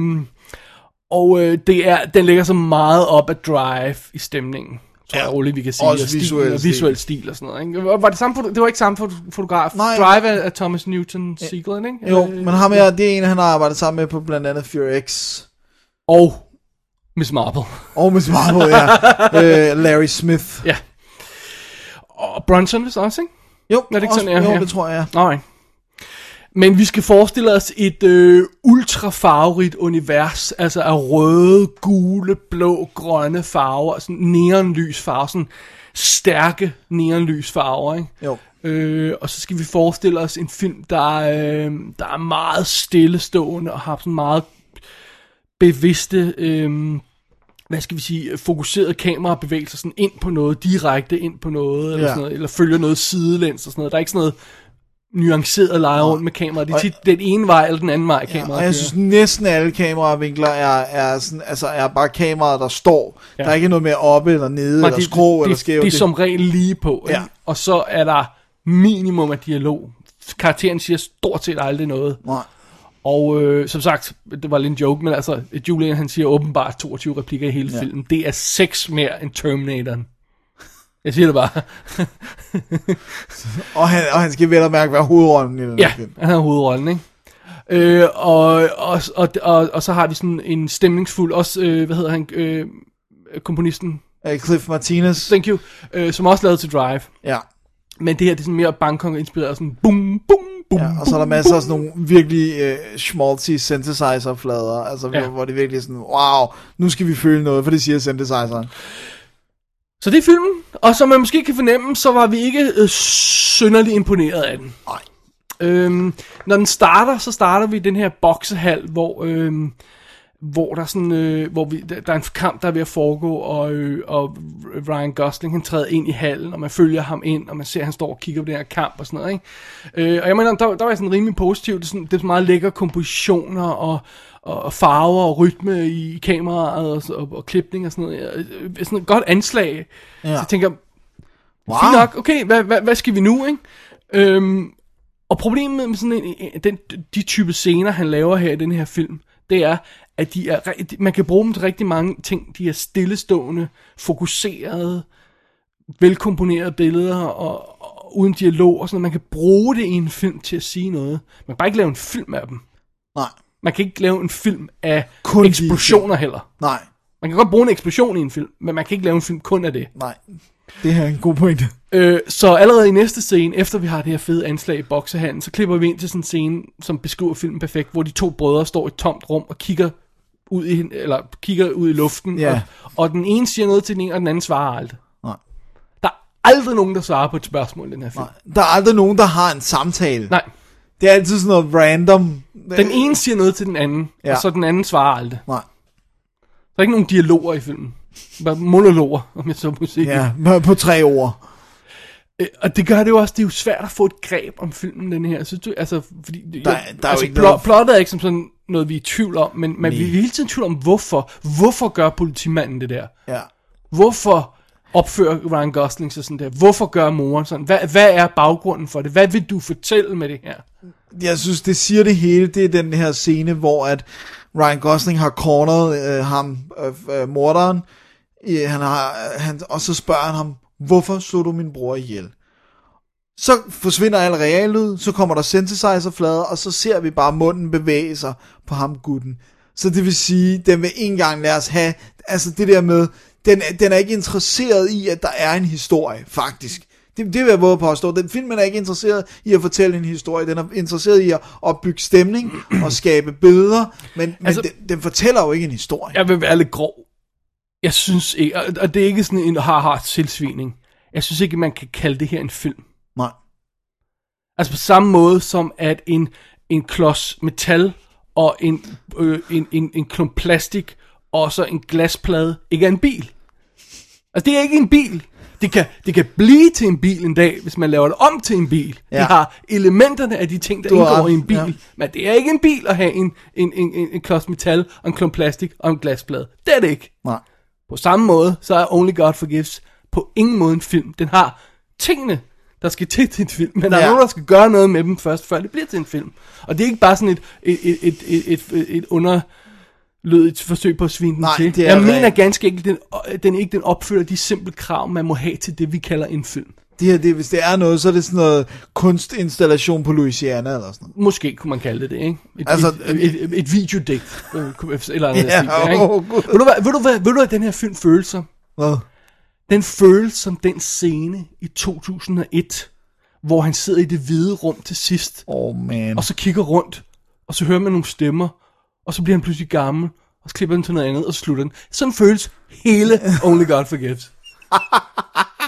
Speaker 2: og øh, det er, den ligger så meget op at drive i stemningen. Tror
Speaker 1: Ja,
Speaker 2: jeg roligt, vi kan sige.
Speaker 1: også
Speaker 2: og stil,
Speaker 1: visuel
Speaker 2: og
Speaker 1: stil.
Speaker 2: visuel stil og sådan noget. Ikke? Var det, samme, foto- det var ikke samme foto- fotograf.
Speaker 1: Nej.
Speaker 2: Drive af, af Thomas Newton Siegel, ikke?
Speaker 1: Jo,
Speaker 2: Øh,
Speaker 1: men ham her, det er en, han har arbejdet sammen med på blandt andet Fear X.
Speaker 2: Og Miss Marple.
Speaker 1: Og Miss Marvel, ja. øh, Larry Smith.
Speaker 2: Ja. Og Bronson vist også, ikke?
Speaker 1: Jo,
Speaker 2: Er det ikke
Speaker 1: også,
Speaker 2: sådan, ja?
Speaker 1: jo
Speaker 2: Ja.
Speaker 1: det tror jeg.
Speaker 2: Nej. Men vi skal forestille os et øh, ultra farverigt univers, altså af røde, gule, blå, grønne farver, sådan neonlys farver, sådan stærke neonlys farver, ikke?
Speaker 1: Jo.
Speaker 2: Øh, og så skal vi forestille os en film, der, øh, der er meget stillestående og har sådan meget bevidste, øh, hvad skal vi sige, fokuserede kamerabevægelser sådan ind på noget, direkte ind på noget, eller,
Speaker 1: Ja.
Speaker 2: sådan noget, eller følger noget sidelæns og sådan noget. Der er ikke sådan noget nuanceret lege rundt med kameraet. Det er tit den ene vej eller den anden vej,
Speaker 1: Ja,
Speaker 2: kameraet
Speaker 1: og jeg
Speaker 2: kører.
Speaker 1: synes næsten alle kameravinkler er, er, sådan, altså er bare kameraer, der står.
Speaker 2: Ja.
Speaker 1: Der er ikke noget med oppe eller nede,
Speaker 2: Og
Speaker 1: eller skrå eller skævt.
Speaker 2: Det er som regel lige på. Ikke?
Speaker 1: Ja.
Speaker 2: Og så er der minimum af dialog. Karakteren siger stort set aldrig noget.
Speaker 1: Nej.
Speaker 2: Og øh, som sagt, det var lidt en joke, men altså, Julian han siger åbenbart 22 replikker i hele ja. filmen. Det er seks mere end Terminatoren. Jeg siger det bare.
Speaker 1: Og han, og han skal vel at mærke være hovedrollen i den
Speaker 2: ja,
Speaker 1: film.
Speaker 2: han har hovedrollen, ikke? Øh, og, og, og, og, og så har vi sådan en stemningsfuld, også, øh, hvad hedder han, øh, komponisten,
Speaker 1: Uh, Cliff Martinez.
Speaker 2: thank you, øh, som også lavede til Drive.
Speaker 1: Ja.
Speaker 2: Men det her, det er sådan mere Bangkok-inspireret, sådan bum, bum, bum,
Speaker 1: Ja, og så er der masser af sådan nogle virkelig øh, schmaltzy synthesizer-flader, altså
Speaker 2: ja.
Speaker 1: hvor det virkelig er sådan, wow, nu skal vi føle noget, for det siger synthesizeren.
Speaker 2: Så det er filmen, og som man måske kan fornemme, så var vi ikke øh, synderligt imponeret af den.
Speaker 1: Nej.
Speaker 2: Øhm, når den starter, så starter vi i den her boksehal, hvor, øhm, hvor der er sådan, øh, hvor vi, der, der er en kamp, der er ved at foregå, og, øh, og Ryan Gosling, han træder ind i hallen, og man følger ham ind, og man ser, at han står og kigger på den her kamp og sådan noget, ikke? Øh, og jeg mener, der, der var jeg sådan rimelig positiv, det er sådan, det er meget lækre kompositioner, og, og farver og rytme i kameraet, og, og, og klipning og sådan noget, Øh, sådan et godt anslag. Ja. Så jeg tænker,
Speaker 1: Wow.
Speaker 2: Fint nok, okay, hvad, hvad, hvad skal vi nu, ikke? Øhm, og problemet med sådan en, en- den, de type scener, han laver her i den her film, det er, at de er, man kan bruge dem til rigtig mange ting. De er stillestående, fokuserede, velkomponerede billeder og, og uden dialog og sådan. Man kan bruge det i en film til at sige noget. Man kan bare ikke lave en film af dem.
Speaker 1: Nej,
Speaker 2: Man kan ikke lave en film af
Speaker 1: Kun
Speaker 2: eksplosioner heller.
Speaker 1: nej,
Speaker 2: Man kan godt bruge en eksplosion i en film, men man kan ikke lave en film kun af det.
Speaker 1: nej. Det her er en god pointe.
Speaker 2: Øh, så allerede i næste scene, efter vi har det her fede anslag i boksehallen, så klipper vi ind til sådan en scene, som beskriver filmen perfekt, hvor de to brødre står i et tomt rum og kigger ud i, eller kigger ud i luften,
Speaker 1: Ja.
Speaker 2: og, og den ene siger noget til den ene, og den anden svarer aldrig.
Speaker 1: Nej.
Speaker 2: Der er aldrig nogen, der svarer på et spørgsmål i den her film. Nej.
Speaker 1: Der er aldrig nogen, der har en samtale.
Speaker 2: Nej.
Speaker 1: Det er altid sådan noget random.
Speaker 2: Den ene siger noget til den anden, ja. Og så den anden svarer aldrig.
Speaker 1: Nej.
Speaker 2: Der er ikke nogen dialoger i filmen. Bare monologer, om jeg så må sige.
Speaker 1: Ja, på- tre ord.
Speaker 2: Øh, Og det gør det jo også, det er jo svært at få et greb om filmen, den her. Så du, altså, fordi,
Speaker 1: Der- der er jo
Speaker 2: altså,
Speaker 1: ikke
Speaker 2: pl-
Speaker 1: noget-
Speaker 2: Plottet er ikke som sådan noget, vi er i tvivl om, men, men vi er hele tiden i tvivl om, hvorfor. Hvorfor gør politimanden det der?
Speaker 1: Ja.
Speaker 2: Hvorfor opfører Ryan Gosling sig sådan der? Hvorfor gør moren sådan? Hvad, hvad er baggrunden for det? Hvad vil du fortælle med det her?
Speaker 1: Jeg synes, det siger det hele. Det er den her scene, hvor at Ryan Gosling har cornered øh, ham, øh, øh, morderen, øh, han har, øh, han, og så spørger han ham, hvorfor slog du min bror ihjel? Så forsvinder al reallyd, så kommer der synthesizer-flader, og så ser vi bare munden bevæge sig på ham gutten. Så det vil sige, den vil ikke engang lade os have, altså det der med, den, den er ikke interesseret i, at der er en historie, faktisk. Det, det vil jeg våge påstå. Den film er ikke interesseret i at fortælle en historie. Den er interesseret i at opbygge stemning og skabe billeder, men, men
Speaker 2: Altså-
Speaker 1: altså, den, den fortæller jo ikke en historie.
Speaker 2: Jeg vil være lidt grov. Jeg synes ikke, og, det er ikke sådan en har-har tilsvining. Jeg synes ikke, man kan kalde det her en film.
Speaker 1: Nej.
Speaker 2: Altså på samme måde som at en, en klods metal og en, øh, en, en, en klump plastik og så en glasplade ikke er en bil. Altså det er ikke en bil. Det kan, det kan blive til en bil en dag, hvis man laver det om til en bil. Ja. Det har elementerne af de ting, der
Speaker 1: Du har
Speaker 2: indgår
Speaker 1: ret,
Speaker 2: i en bil.
Speaker 1: ja.
Speaker 2: Men det er ikke en bil at have en, en, en, en, en klods metal og en klump plastik og en glasplade. Det er det ikke.
Speaker 1: Nej.
Speaker 2: På samme måde, så er Only God Forgives på ingen måde en film. Den har tingene, der skal til til en film, men der er nogen, der skal gøre noget med dem først, før det bliver til en film. Og det er ikke bare sådan et, et, et, et, et, et, et underlødigt forsøg på at svine den
Speaker 1: Nej,
Speaker 2: til.
Speaker 1: det er
Speaker 2: Jeg
Speaker 1: rent.
Speaker 2: mener ganske enkelt, den, den ikke den opfylder de simple krav, man må have til det, vi kalder en film.
Speaker 1: Det her, det, hvis det er noget, så er det sådan noget kunstinstallation på Louisiana eller sådan noget.
Speaker 2: Måske kunne man kalde det det, ikke? Et,
Speaker 1: Altså,
Speaker 2: et, et, et, et videodigt. øh, Eller andet
Speaker 1: Ja,
Speaker 2: stil, ikke?
Speaker 1: åh, Gud.
Speaker 2: Ved du, hvad, ved, du, hvad, ved du, hvad den her film føles som?
Speaker 1: Hvad?
Speaker 2: Den føles som den scene i 2001, hvor han sidder i det hvide rum til sidst,
Speaker 1: Oh man.
Speaker 2: og så kigger rundt, og så hører man nogle stemmer, og så bliver han pludselig gammel, og så klipper han til noget andet, og så slutter den. Sådan føles hele Only God Forgives.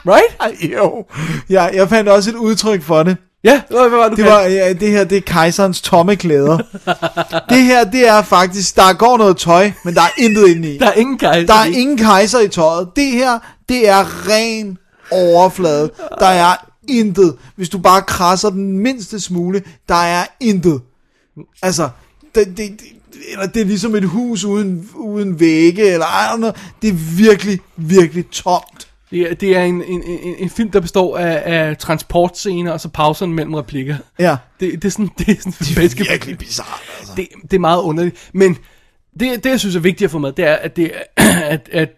Speaker 2: Right?
Speaker 1: Jo. Ja, jeg fandt også et udtryk for det.
Speaker 2: Ja, hvad var det,
Speaker 1: Det, var, ja, det her, det er kejserens tomme klæder. det her, det er faktisk, der går noget tøj, men der er intet inde i.
Speaker 2: Der er ingen kejser.
Speaker 1: Der er ingen kejser i tøjet. Det her, det er ren overflade. Der er intet. Hvis du bare krasser den mindste smule, der er intet. Altså, det, det, det, eller det er ligesom et hus uden, uden vægge, eller don't know. Det er virkelig, virkelig tomt.
Speaker 2: Det er, det er en, en, en, en film, der består af, af transportscener, og så pauserne mellem replikker.
Speaker 1: Ja.
Speaker 2: Det, det er sådan, det er sådan det er
Speaker 1: Virkelig bizarrt, altså.
Speaker 2: det, det er meget underligt. Men det, det, jeg synes er vigtigt at få med, det er, at, det, at, at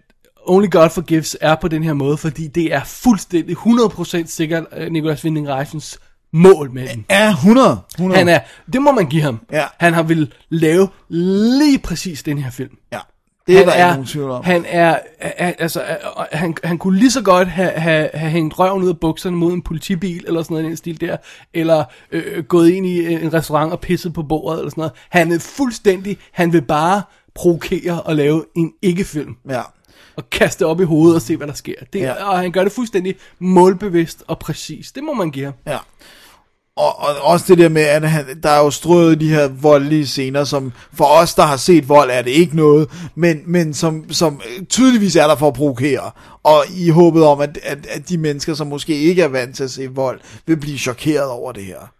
Speaker 2: Only God Forgives er på den her måde, fordi det er fuldstændig 100% sikkert Nicolas Winding Refns mål med den.
Speaker 1: Ja, 100. 100.
Speaker 2: Han er, det må man give ham.
Speaker 1: Ja.
Speaker 2: Han har vil lave lige præcis den her film.
Speaker 1: Ja. Det er
Speaker 2: han
Speaker 1: der ikke
Speaker 2: er,
Speaker 1: nogen tvivl om.
Speaker 2: Han er, er altså, er, han, han kunne lige så godt have, have, have hængt røven ud af bukserne mod en politibil, eller sådan noget i den stil der, eller øh, gået ind i en restaurant og pisset på bordet, eller sådan noget. Han er fuldstændig, han vil bare provokere og lave en ikke-film,
Speaker 1: Ja.
Speaker 2: og kaste op i hovedet og se, hvad der sker. Det,
Speaker 1: ja.
Speaker 2: Og han gør det fuldstændig målbevidst og præcis. Det må man give ham.
Speaker 1: Ja. Og, og også det der med, at han, der er jo strøget de her voldelige scener, som for os, der har set vold, er det ikke noget, men, men som, som øh, tydeligvis er der for at provokere. Og i håbet om, at, at, at de mennesker, som måske ikke er vant til at se vold, vil blive chokeret over det her.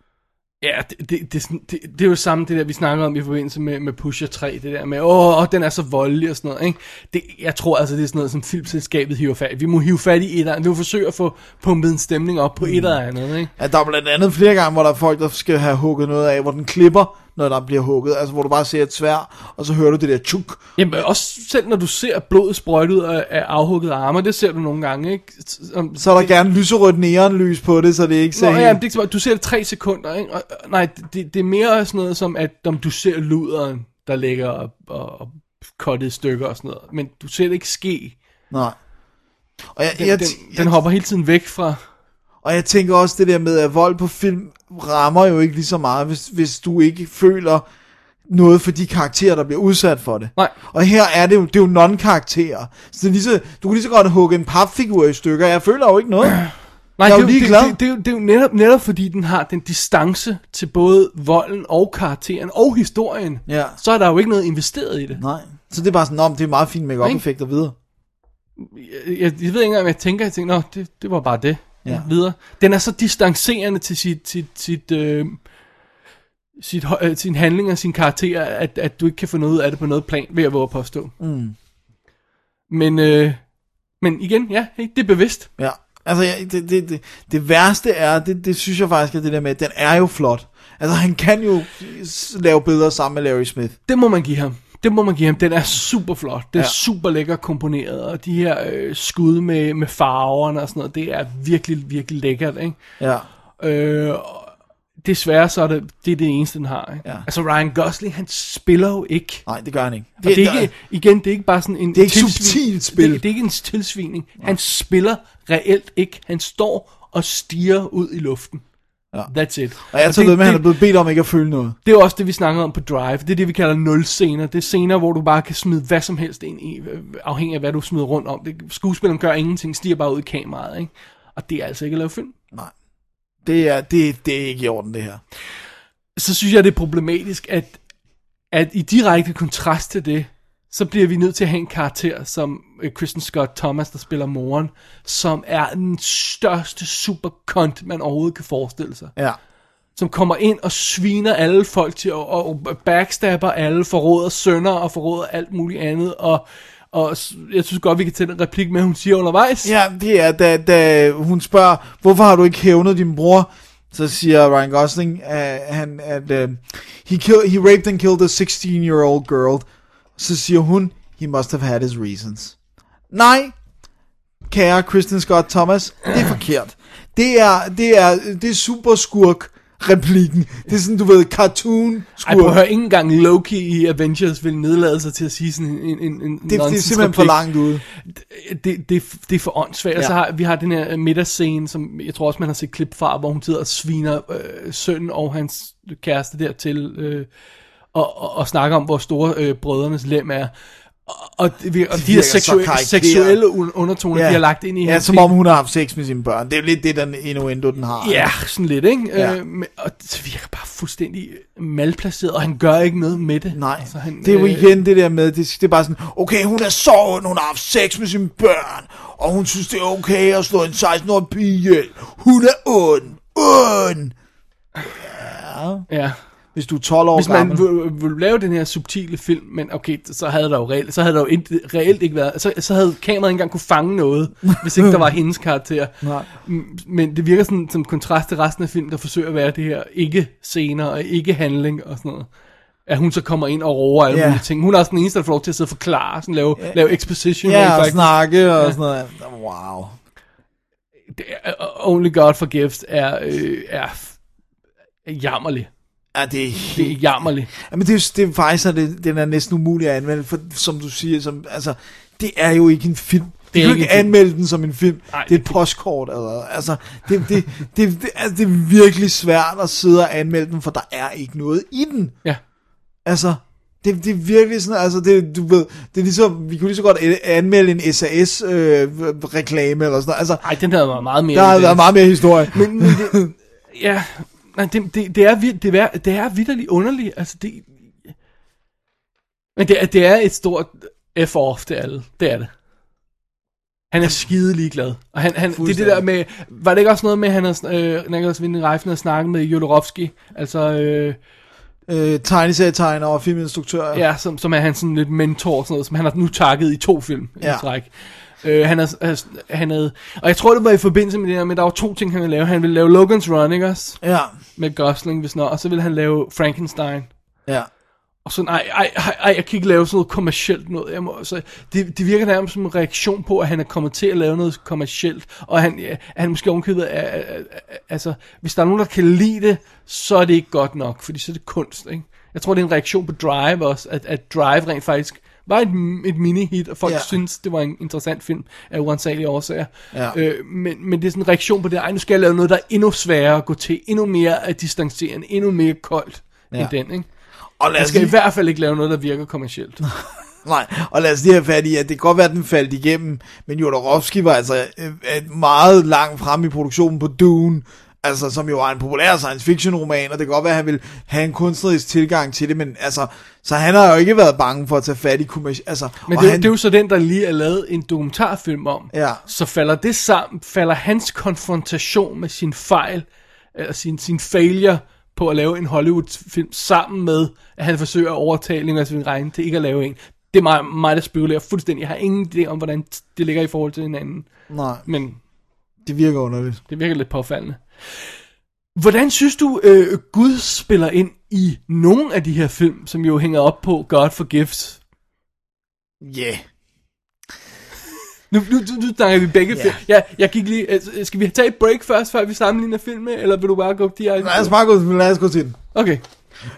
Speaker 2: Ja, det, det, det, er det, det er jo samme det der, vi snakker om i forbindelse med, med Pusher 3, det der med, åh, den er så voldelig og sådan noget, ikke? Det, jeg tror altså, det er sådan noget, som filmselskabet hiver fat. Vi må hive fat i et eller andet. Vi må forsøge at få pumpet en stemning op på et eller andet, ikke?
Speaker 1: Ja, der er blandt andet flere gange, hvor der er folk, der skal have hugget noget af, hvor den klipper, når der bliver hugget. Altså, hvor du bare ser et svær, og så hører du det der tjuk.
Speaker 2: Jamen, også selv når du ser blodet sprøjte ud af, af afhuggede arme, det ser du nogle gange, ikke? Som,
Speaker 1: Så er der gerne lyserødt neonlys på det, så det ikke ser
Speaker 2: Nå,
Speaker 1: helt...
Speaker 2: ja, men det er. Du ser det tre sekunder, ikke? Og, og- nej, det, det er mere sådan noget som, at om du ser luderen, der ligger og, og, og kottet i stykker og sådan noget. Men du ser det ikke ske.
Speaker 1: Nej. Og jeg,
Speaker 2: Den,
Speaker 1: jeg,
Speaker 2: den,
Speaker 1: jeg,
Speaker 2: den hopper hele tiden væk fra...
Speaker 1: Og jeg tænker også det der med, at vold på film rammer jo ikke lige så meget, hvis, hvis du ikke føler noget for de karakterer, der bliver udsat for det.
Speaker 2: Nej.
Speaker 1: Og her er det jo, det er jo non-karakterer. Så det er lige så, du kan lige så godt hugge en papfigur i stykker. Jeg føler jo ikke noget.
Speaker 2: Nej,
Speaker 1: Jeg er
Speaker 2: det,
Speaker 1: jo
Speaker 2: det,
Speaker 1: ligeglad.
Speaker 2: det, det, det, er det er jo netop, netop fordi den har den distance til både volden og karakteren og historien.
Speaker 1: Ja.
Speaker 2: Så er der jo ikke noget investeret i det.
Speaker 1: Nej. Så det er bare sådan, om det er meget fint make-up effekt og videre.
Speaker 2: Jeg, jeg, jeg ved ikke engang, hvad jeg tænker. Jeg tænker, nå, det, det var bare det.
Speaker 1: Ja.
Speaker 2: Videre. Den er så distancerende til sit, sit, sit, øh, sit, øh, sin handling og sin karakter, at, at du ikke kan få noget af det på noget plan, ved at våge at påstå.
Speaker 1: Mm.
Speaker 2: Men, øh, men igen, ja, hey, det er bevidst.
Speaker 1: Ja. Altså, ja, det, det, det, det værste er, det, det synes jeg faktisk er det der med, at den er jo flot. Altså, han kan jo lave billeder sammen med Larry Smith.
Speaker 2: Det må man give ham. Det må man give ham. Den er super flot. Den er
Speaker 1: Ja.
Speaker 2: ja. super lækker komponeret. Og de her øh, skud med, med farverne og sådan noget, det er virkelig, virkelig lækkert, ikke?
Speaker 1: Ja.
Speaker 2: Øh, desværre så er det, det er det eneste, den har, ikke?
Speaker 1: Ja.
Speaker 2: Altså Ryan Gosling, han spiller jo ikke.
Speaker 1: Nej, det gør han ikke.
Speaker 2: Og det er ikke, igen, det er ikke bare sådan en
Speaker 1: Det er ikke subtilt spil.
Speaker 2: Det, det er ikke en tilsvining. Han spiller reelt ikke. Han står og stiger ud i luften.
Speaker 1: Ja.
Speaker 2: That's it.
Speaker 1: Og jeg ved med, at han er blevet bedt om ikke at føle noget.
Speaker 2: det er også det, vi snakkede om på Drive. Det er det, vi kalder nul scener. Det er scener, hvor du bare kan smide hvad som helst ind i, øh, afhængig af hvad du smider rundt om. Det, skuespilleren gør ingenting, stiger bare ud i kameraet. Ikke? Og det er altså ikke at lave film.
Speaker 1: Nej. Det er, det, det er ikke i orden, det her.
Speaker 2: så synes jeg, det er problematisk, at, at i direkte kontrast til det, så bliver vi nødt til at have en karakter som øh, Kristen Scott Thomas, der spiller moren, som er den største super cunt, man overhovedet kan forestille sig.
Speaker 1: Ja.
Speaker 2: Som kommer ind og sviner alle folk til, og, og backstabber alle, forråder sønner og forråder alt muligt andet, og, og jeg synes godt, vi kan tage den replik med, hun siger undervejs.
Speaker 1: Ja, det er, da, da hun spørger, hvorfor har du ikke hævnet din bror? Så siger Ryan Gosling, uh, han, at uh, he, kill, he raped and killed a 16-year-old girl. Så siger hun, he must have had his reasons. Nej, kære Kristen Scott Thomas, det er forkert. Det er, det er, det er super skurk replikken. Det er sådan, du ved, cartoon
Speaker 2: Ej,
Speaker 1: skurk.
Speaker 2: prøv at ikke engang Loki i Avengers vil nedlade sig til at sige sådan en, en, en
Speaker 1: det, det er simpelthen for langt ude.
Speaker 2: det, det, det er for åndssvagt. Ja. Og så har, vi har den her middagsscene, som jeg tror også, man har set klip fra, hvor hun sidder og sviner øh, sønnen og hans kæreste der til, øh, og, og, og snakker om, hvor store øh, brødrenes lem er. Og, vir- og de her
Speaker 1: virker så
Speaker 2: seksuelle, seksuelle un- undertoner, ja. de har lagt ind i
Speaker 1: Ja, som om hun har haft sex med sine børn. Det er jo lidt det, den innuendo, den har.
Speaker 2: Ja, sådan lidt, ikke?
Speaker 1: Ja.
Speaker 2: Ja. Øh, men, og det virker bare fuldstændig malplaceret, og han gør ikke noget med det.
Speaker 1: Nej,
Speaker 2: altså, han,
Speaker 1: det er jo igen det der med, det, det er bare sådan, okay, hun er så ond, hun har haft sex med sine børn, og hun synes, det er okay at slå en 16-årig pige ihjel. Hun er ond, ond.
Speaker 2: Ja.
Speaker 1: Hvis du er 12 år
Speaker 2: Hvis man
Speaker 1: gammel.
Speaker 2: ville, lave den her subtile film, men okay, så havde der jo reelt, så havde der jo ikke, reelt ikke været, så, så havde kameraet ikke engang kunne fange noget, hvis ikke der var hendes karakter.
Speaker 1: Nej.
Speaker 2: Men det virker sådan som kontrast til resten af filmen, der forsøger at være det her ikke scener og ikke handling og sådan noget. At hun så kommer ind og roer alle
Speaker 1: Ja.
Speaker 2: yeah. mulige ting. Hun er også den eneste, der får lov til at sidde og forklare, sådan lave, yeah. lave exposition.
Speaker 1: Ja, og snakke og sådan noget. Wow.
Speaker 2: Only God Forgives er, øh, er jammerlig.
Speaker 1: Ja, det er
Speaker 2: Det er
Speaker 1: helt...
Speaker 2: jammerligt.
Speaker 1: Ja, men det er, det er faktisk, at det, den er næsten umulig at anmelde, for som du siger, som, altså, det er jo ikke en film. Du
Speaker 2: er
Speaker 1: kan jo
Speaker 2: ikke
Speaker 1: anmelde den som en film.
Speaker 2: Nej,
Speaker 1: det er
Speaker 2: det
Speaker 1: et postkort. Eller, altså, det, det, det, det, altså, det er virkelig svært at sidde og anmelde den, for der er ikke noget i den.
Speaker 2: Ja.
Speaker 1: Altså, det, det er virkelig sådan, altså, det, du ved, det er ligesom, vi kunne lige så godt anmelde en SAS-reklame, eller sådan noget. Altså,
Speaker 2: Ej, den havde været meget mere...
Speaker 1: der har
Speaker 2: det.
Speaker 1: været meget mere historie.
Speaker 2: Men, men det, ja, nej, det, det, det, er, det, er, det er vidderligt underligt. Altså, det, men det er, det er et stort F-off til alle. Det er det. Han er skide ligeglad. Og han, han, det er det der med, var det ikke også noget med, at han har, øh, Nicholas Winding Refn har snakket med Jodorowsky, altså, øh,
Speaker 1: Øh, tegneserietegner og filminstruktør.
Speaker 2: ja, som, som er hans sådan lidt mentor, og sådan noget, som han har nu takket i to film i
Speaker 1: Ja.
Speaker 2: træk. Øh, han, er, altså, han havde, og jeg tror det var i forbindelse med det der, men der var to ting han ville lave. Han ville lave Logan's Run, ikke også?
Speaker 1: Ja,
Speaker 2: med Gosling, hvis nok, og så ville han lave Frankenstein.
Speaker 1: ja.
Speaker 2: Og så, nej, ej, ej, ej, jeg kan ikke lave sådan noget kommercielt noget. Jeg må, så det, det virker nærmest som en reaktion på, at han er kommet til at lave noget kommercielt. Og han, ja, han måske er, altså, hvis der er nogen, der kan lide det, så er det ikke godt nok, fordi så er det kunst, ikke? Jeg tror, det er en reaktion på Drive også, at, at Drive rent faktisk var et, et mini-hit, og folk
Speaker 1: Ja.
Speaker 2: synes, det var en interessant film af uansagelige årsager.
Speaker 1: Ja.
Speaker 2: Øh, men, men det er sådan en reaktion på det, ej, nu skal jeg lave noget, der er endnu sværere at gå til, endnu mere distancerende, endnu mere koldt
Speaker 1: Ja.
Speaker 2: end den, ikke?
Speaker 1: Og lad os
Speaker 2: skal
Speaker 1: lige,
Speaker 2: i hvert fald ikke lave noget, der virker kommercielt.
Speaker 1: nej, og lad os lige have fat i, at det kan godt være, at den faldt igennem, men Jodorowsky var altså øh, øh, meget langt frem i produktionen på Dune, altså som jo var en populær science fiction roman, og det kan godt være, at han vil have en kunstnerisk tilgang til det, men altså, så han har jo ikke været bange for at tage fat i kommerciel, altså,
Speaker 2: Men det,
Speaker 1: han,
Speaker 2: det er jo så den, der lige er lavet en dokumentarfilm om.
Speaker 1: Ja.
Speaker 2: Så falder det sammen, falder hans konfrontation med sin fejl, eller sin, sin failure på at lave en Hollywood-film sammen med, at han forsøger at overtale Nicolas Winding Refn til ikke at lave en. Det er mig, mig der spekulerer fuldstændig. Jeg har ingen idé om, hvordan det ligger i forhold til hinanden.
Speaker 1: nej,
Speaker 2: Men
Speaker 1: det virker underligt.
Speaker 2: det virker lidt påfaldende. Hvordan synes du, øh, Gud spiller ind i nogle af de her film, som jo hænger op på God Forgives?
Speaker 1: Ja. Yeah.
Speaker 2: Nu, nu, nu, nu snakker vi begge
Speaker 1: Ja.
Speaker 2: film. Ja, jeg gik lige... Altså, skal vi tage et break først, før vi sammenligner filmene, eller vil du bare gå direkte?
Speaker 1: Lad os bare gå, lad os gå til den.
Speaker 2: Okay.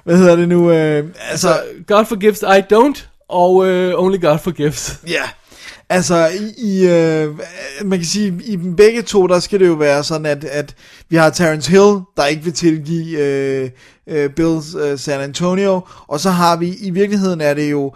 Speaker 1: Hvad hedder det nu? Øh, altså,
Speaker 2: Så God Forgives, I Don't, og uh, Only God Forgives.
Speaker 1: Ja, altså i, i øh, man kan sige, i begge to, der skal det jo være sådan, at, at vi har Terence Hill, der ikke vil tilgive øh, øh, Bills øh, San Antonio, og så har vi, i virkeligheden er det jo,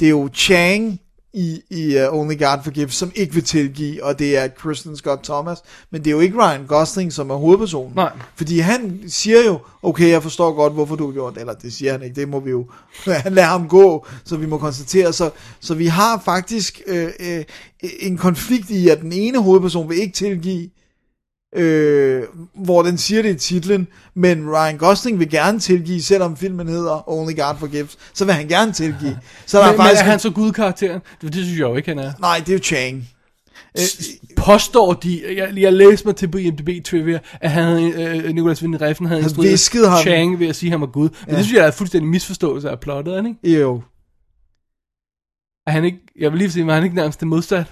Speaker 1: det er jo Chang i, i uh, Only God Forgives, som ikke vil tilgive, og det er Kristen Scott Thomas, men det er jo ikke Ryan Gosling, som er hovedpersonen.
Speaker 2: Nej.
Speaker 1: Fordi han siger jo, okay, jeg forstår godt, hvorfor du har gjort det, eller det siger han ikke, det må vi jo lade ham gå, så vi må konstatere. Så, så vi har faktisk øh, øh, en konflikt i, at den ene hovedperson vil ikke tilgive, øh, hvor den siger det i titlen, men Ryan Gosling vil gerne tilgive, selvom filmen hedder Only God Forgives, så vil han gerne tilgive. Så der
Speaker 2: Men,
Speaker 1: er
Speaker 2: men
Speaker 1: faktisk...
Speaker 2: er han så gudkarakteren? Det, det synes jeg jo ikke, han er.
Speaker 1: Nej, det er jo Chang. Øh,
Speaker 2: Påstår de, jeg, jeg læste mig til på IMDb Trivia, at han øh, Nicolas Winding Refn havde
Speaker 1: Han
Speaker 2: instrueret
Speaker 1: ham.
Speaker 2: Chang ved at sige, at han var Gud. Men
Speaker 1: Ja.
Speaker 2: det synes jeg er fuldstændig misforståelse af plottet, ikke?
Speaker 1: jo.
Speaker 2: Er han ikke, jeg vil lige sige, var han ikke nærmest det modsat?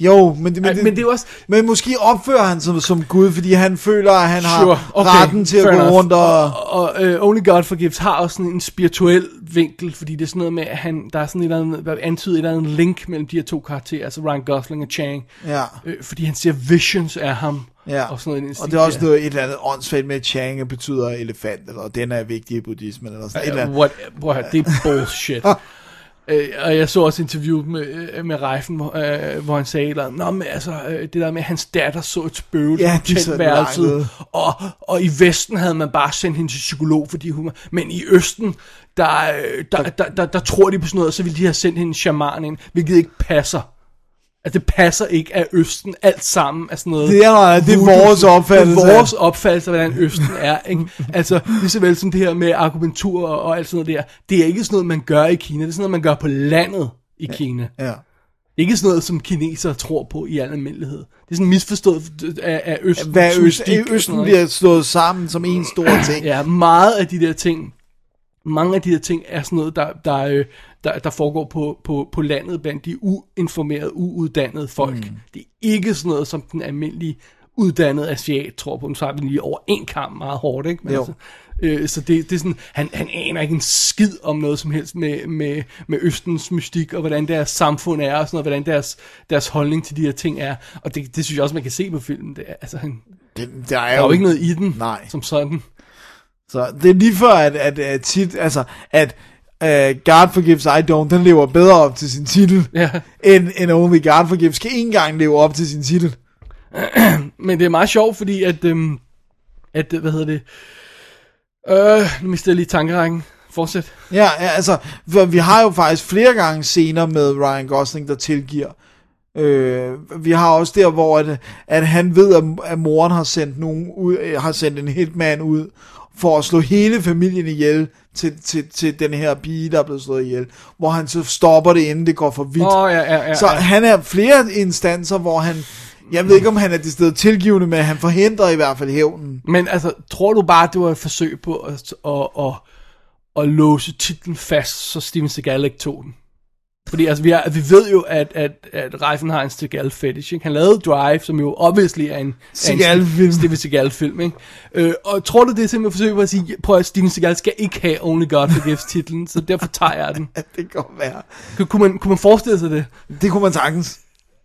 Speaker 1: Jo, men, det, men, det,
Speaker 2: men det er også,
Speaker 1: Men måske opfører han sig som Gud, fordi han føler, at han har
Speaker 2: Sure, okay,
Speaker 1: retten til at gå
Speaker 2: enough.
Speaker 1: rundt og...
Speaker 2: Og, og uh, Only God Forgives har også sådan en spirituel vinkel, fordi det er sådan noget med, at han, der er sådan et eller andet, der antyder et eller andet link mellem de her to karakterer, altså Ryan Gosling og Chang.
Speaker 1: Ja,
Speaker 2: Øh, fordi han ser visions af ham.
Speaker 1: ja.
Speaker 2: Og, sådan noget,
Speaker 1: og det er også noget, et eller andet åndssvagt med, at Chang betyder elefant, eller den er vigtig i buddhismen, eller sådan et eller
Speaker 2: Uh,
Speaker 1: andet.
Speaker 2: what, prøv at høre, det er bullshit. Øh, og jeg så også interview med, øh, med Reifen, hvor, øh, hvor han sagde andet, Nå, men altså, øh, det der med, at hans datter så et spøgelse
Speaker 1: Ja,
Speaker 2: på
Speaker 1: ude.
Speaker 2: og, og i Vesten havde man bare sendt hende til psykolog, fordi hun men i Østen, der, øh, der, der, der, der, tror de på sådan noget, og så ville de have sendt hende en shaman ind, hvilket ikke passer. At det passer ikke af Østen, alt sammen er sådan noget.
Speaker 1: Det er, det er vores opfattelse.
Speaker 2: Det er vores opfattelse af, hvordan Østen er. Ikke? Altså, lige så vel som det her med akupunktur og, og alt sådan noget der. Det er ikke sådan noget, man gør i Kina. Det er sådan noget, man gør på landet i Kina.
Speaker 1: Ja.
Speaker 2: Det er ikke sådan noget, som kinesere tror på i al almindelighed. Det er sådan misforstået af, af Østen.
Speaker 1: Hvad Østen
Speaker 2: noget,
Speaker 1: bliver slået sammen som en stor ting.
Speaker 2: Ja, meget af de der ting, mange af de der ting er sådan noget, der, der, øh, der, der foregår på, på, på landet blandt de uinformerede, uuddannede folk. Mm. Det er ikke sådan noget, som den almindelige uddannede asiat tror på. Så har vi lige over en kamp meget hårdt, ikke? Men
Speaker 1: Jo.
Speaker 2: altså, Øh, så det, det er sådan, han, han aner ikke en skid om noget som helst med, med, med Østens mystik, og hvordan deres samfund er, og sådan noget, hvordan deres, deres holdning til de her ting er. Og det, det synes jeg også, man kan se på filmen. Det er, altså, han,
Speaker 1: Det, der er
Speaker 2: der er jo ikke noget i den,
Speaker 1: Nej.
Speaker 2: som sådan.
Speaker 1: Så det er lige før, at, at, at, tit, altså, at uh, God Forgives I Don't, den lever bedre op til sin titel,
Speaker 2: Ja.
Speaker 1: end, end Only God Forgives kan ikke engang leve op til sin titel.
Speaker 2: Men det er meget sjovt, fordi at, øhm, at hvad hedder det, øh, nu mistede jeg lige tankerækken. Fortsæt.
Speaker 1: Ja, ja, altså, vi har jo faktisk flere gange scener med Ryan Gosling, der tilgiver. Øh, vi har også der, hvor at, at han ved, at, at moren har sendt, nogen ud, øh, har sendt en hitman ud, for at slå hele familien ihjel til, til, til den her pige, der er blevet slået ihjel. Hvor han så stopper det, inden det går for vidt.
Speaker 2: Åh, ja, ja, ja,
Speaker 1: så
Speaker 2: ja.
Speaker 1: han er flere instanser, hvor han... Jeg ved ikke, om han er det sted tilgivende, men han forhindrer i hvert fald hævnen.
Speaker 2: Men altså, tror du bare, det var et forsøg på at, at, at, at låse titlen fast, så Steven Seagal ikke tog den? Fordi altså, vi, er, vi ved jo, at, at, at Reifen har en Seagal fetish. Ikke? Han lavede Drive, som jo obviously er en
Speaker 1: Seagal-film.
Speaker 2: en Steven Seagal-film. Ikke? Øh, og tror du, det er simpelthen forsøg på at sige, prøv at Steven Seagal skal ikke have Only God Forgives titlen, så derfor tager jeg den.
Speaker 1: Det kan godt være.
Speaker 2: Kunne- Kunne man, kunne man forestille sig det?
Speaker 1: Det kunne man sagtens.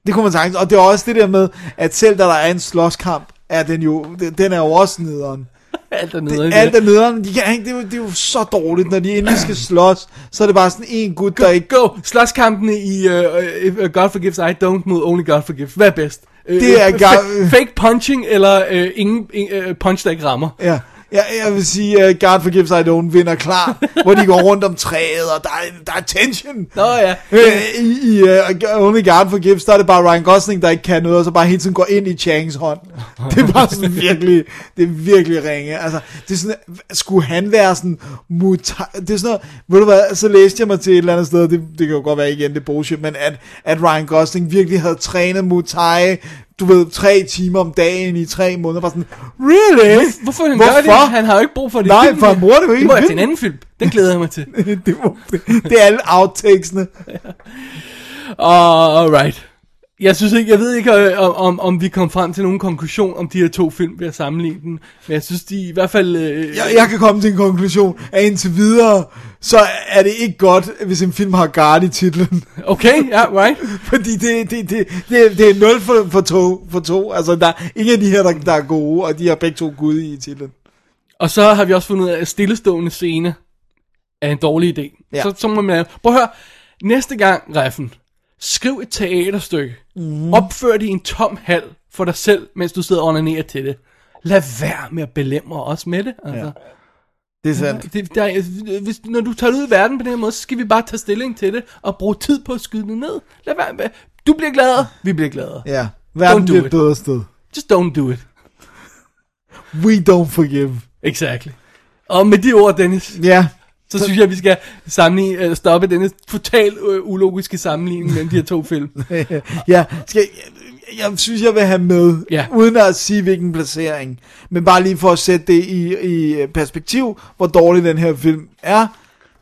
Speaker 1: Det kunne man sagtens. Og det er også det der med, at selv da der er en slåskamp, er den jo, den er jo også nederen.
Speaker 2: Alt er nede i
Speaker 1: Det, alt er nederen. De kan, ikke- det, er jo, det er jo så dårligt, når de endelig skal slås, så er det bare sådan en gut, der ikke...
Speaker 2: Go! Slåskampene i uh, uh, God Forgives I Don't mod Only God Forgives. Hvad er bedst? Uh,
Speaker 1: Det er ga-
Speaker 2: fake punching eller uh, ingen, ingen uh, punch, der ikke rammer?
Speaker 1: Ja, jeg, jeg vil sige, uh, God Forgives I Don't vinder klar, hvor de går rundt om træet, og der er, der er tension.
Speaker 2: Nå ja.
Speaker 1: Øh, I, uh, Only God Forgives, der er det bare Ryan Gosling, der ikke kan noget, og så bare hele tiden går ind i Changs hånd. Det er bare sådan virkelig, det er virkelig ringe. Altså, det er sådan, skulle han være sådan, muta- det er sådan noget, ved du hvad, så læste jeg mig til et eller andet sted, det, det kan jo godt være igen, det er bullshit, men at, at Ryan Gosling virkelig havde trænet Muay du ved, tre timer om dagen i tre måneder, bare sådan, really?
Speaker 2: Hvorfor han
Speaker 1: Hvorfor?
Speaker 2: gør det? Han har jo ikke brug for det.
Speaker 1: Nej, for han bruger det jo ikke
Speaker 2: Det må jeg til en anden film. Den glæder jeg mig til.
Speaker 1: det, må, det er alle outtakesene.
Speaker 2: Uh, alright. Jeg synes ikke, jeg ved ikke, øh, om, om, om vi kom frem til nogen konklusion om de her to film ved at sammenligne dem. Men jeg synes, de i hvert fald... Øh,
Speaker 1: Jeg, jeg kan komme til en konklusion, at indtil videre, så er det ikke godt, hvis en film har guard i titlen.
Speaker 2: Okay, ja, right.
Speaker 1: Fordi det, det, det, det, det er nul for, for, to, for to. Altså, der er ingen af de her, der, der er gode, og de har begge to gud i titlen.
Speaker 2: Og så har vi også fundet ud af, at stillestående scene er en dårlig idé.
Speaker 1: Ja.
Speaker 2: Så, så må man... Prøv at høre. Næste gang, Reffen, skriv et teaterstykke. Mm. Opfør det i en tom hal for dig selv, mens du sidder og onanerer til det. Lad være med at belemre os med det. Altså.
Speaker 1: Ja. Det er sandt.
Speaker 2: Det, der, hvis, når du tager ud i verden på den her måde, så skal vi bare tage stilling til det, og bruge tid på at skyde det ned. Lad være med. Du bliver gladere, vi bliver gladere.
Speaker 1: Ja. Verden
Speaker 2: Don't do
Speaker 1: bliver et
Speaker 2: it.
Speaker 1: bedre sted.
Speaker 2: Just don't do it.
Speaker 1: We don't forgive.
Speaker 2: Exactly. Og med de ord, Dennis,
Speaker 1: Ja.
Speaker 2: Så synes jeg, at vi skal sammenligne, uh, stoppe denne totalt uh, ulogiske sammenligning mellem de her to film.
Speaker 1: ja, skal, jeg, jeg synes, jeg vil have med,
Speaker 2: Ja.
Speaker 1: uden at sige, hvilken placering. Men bare lige for at sætte det i, i perspektiv, hvor dårlig den her film er,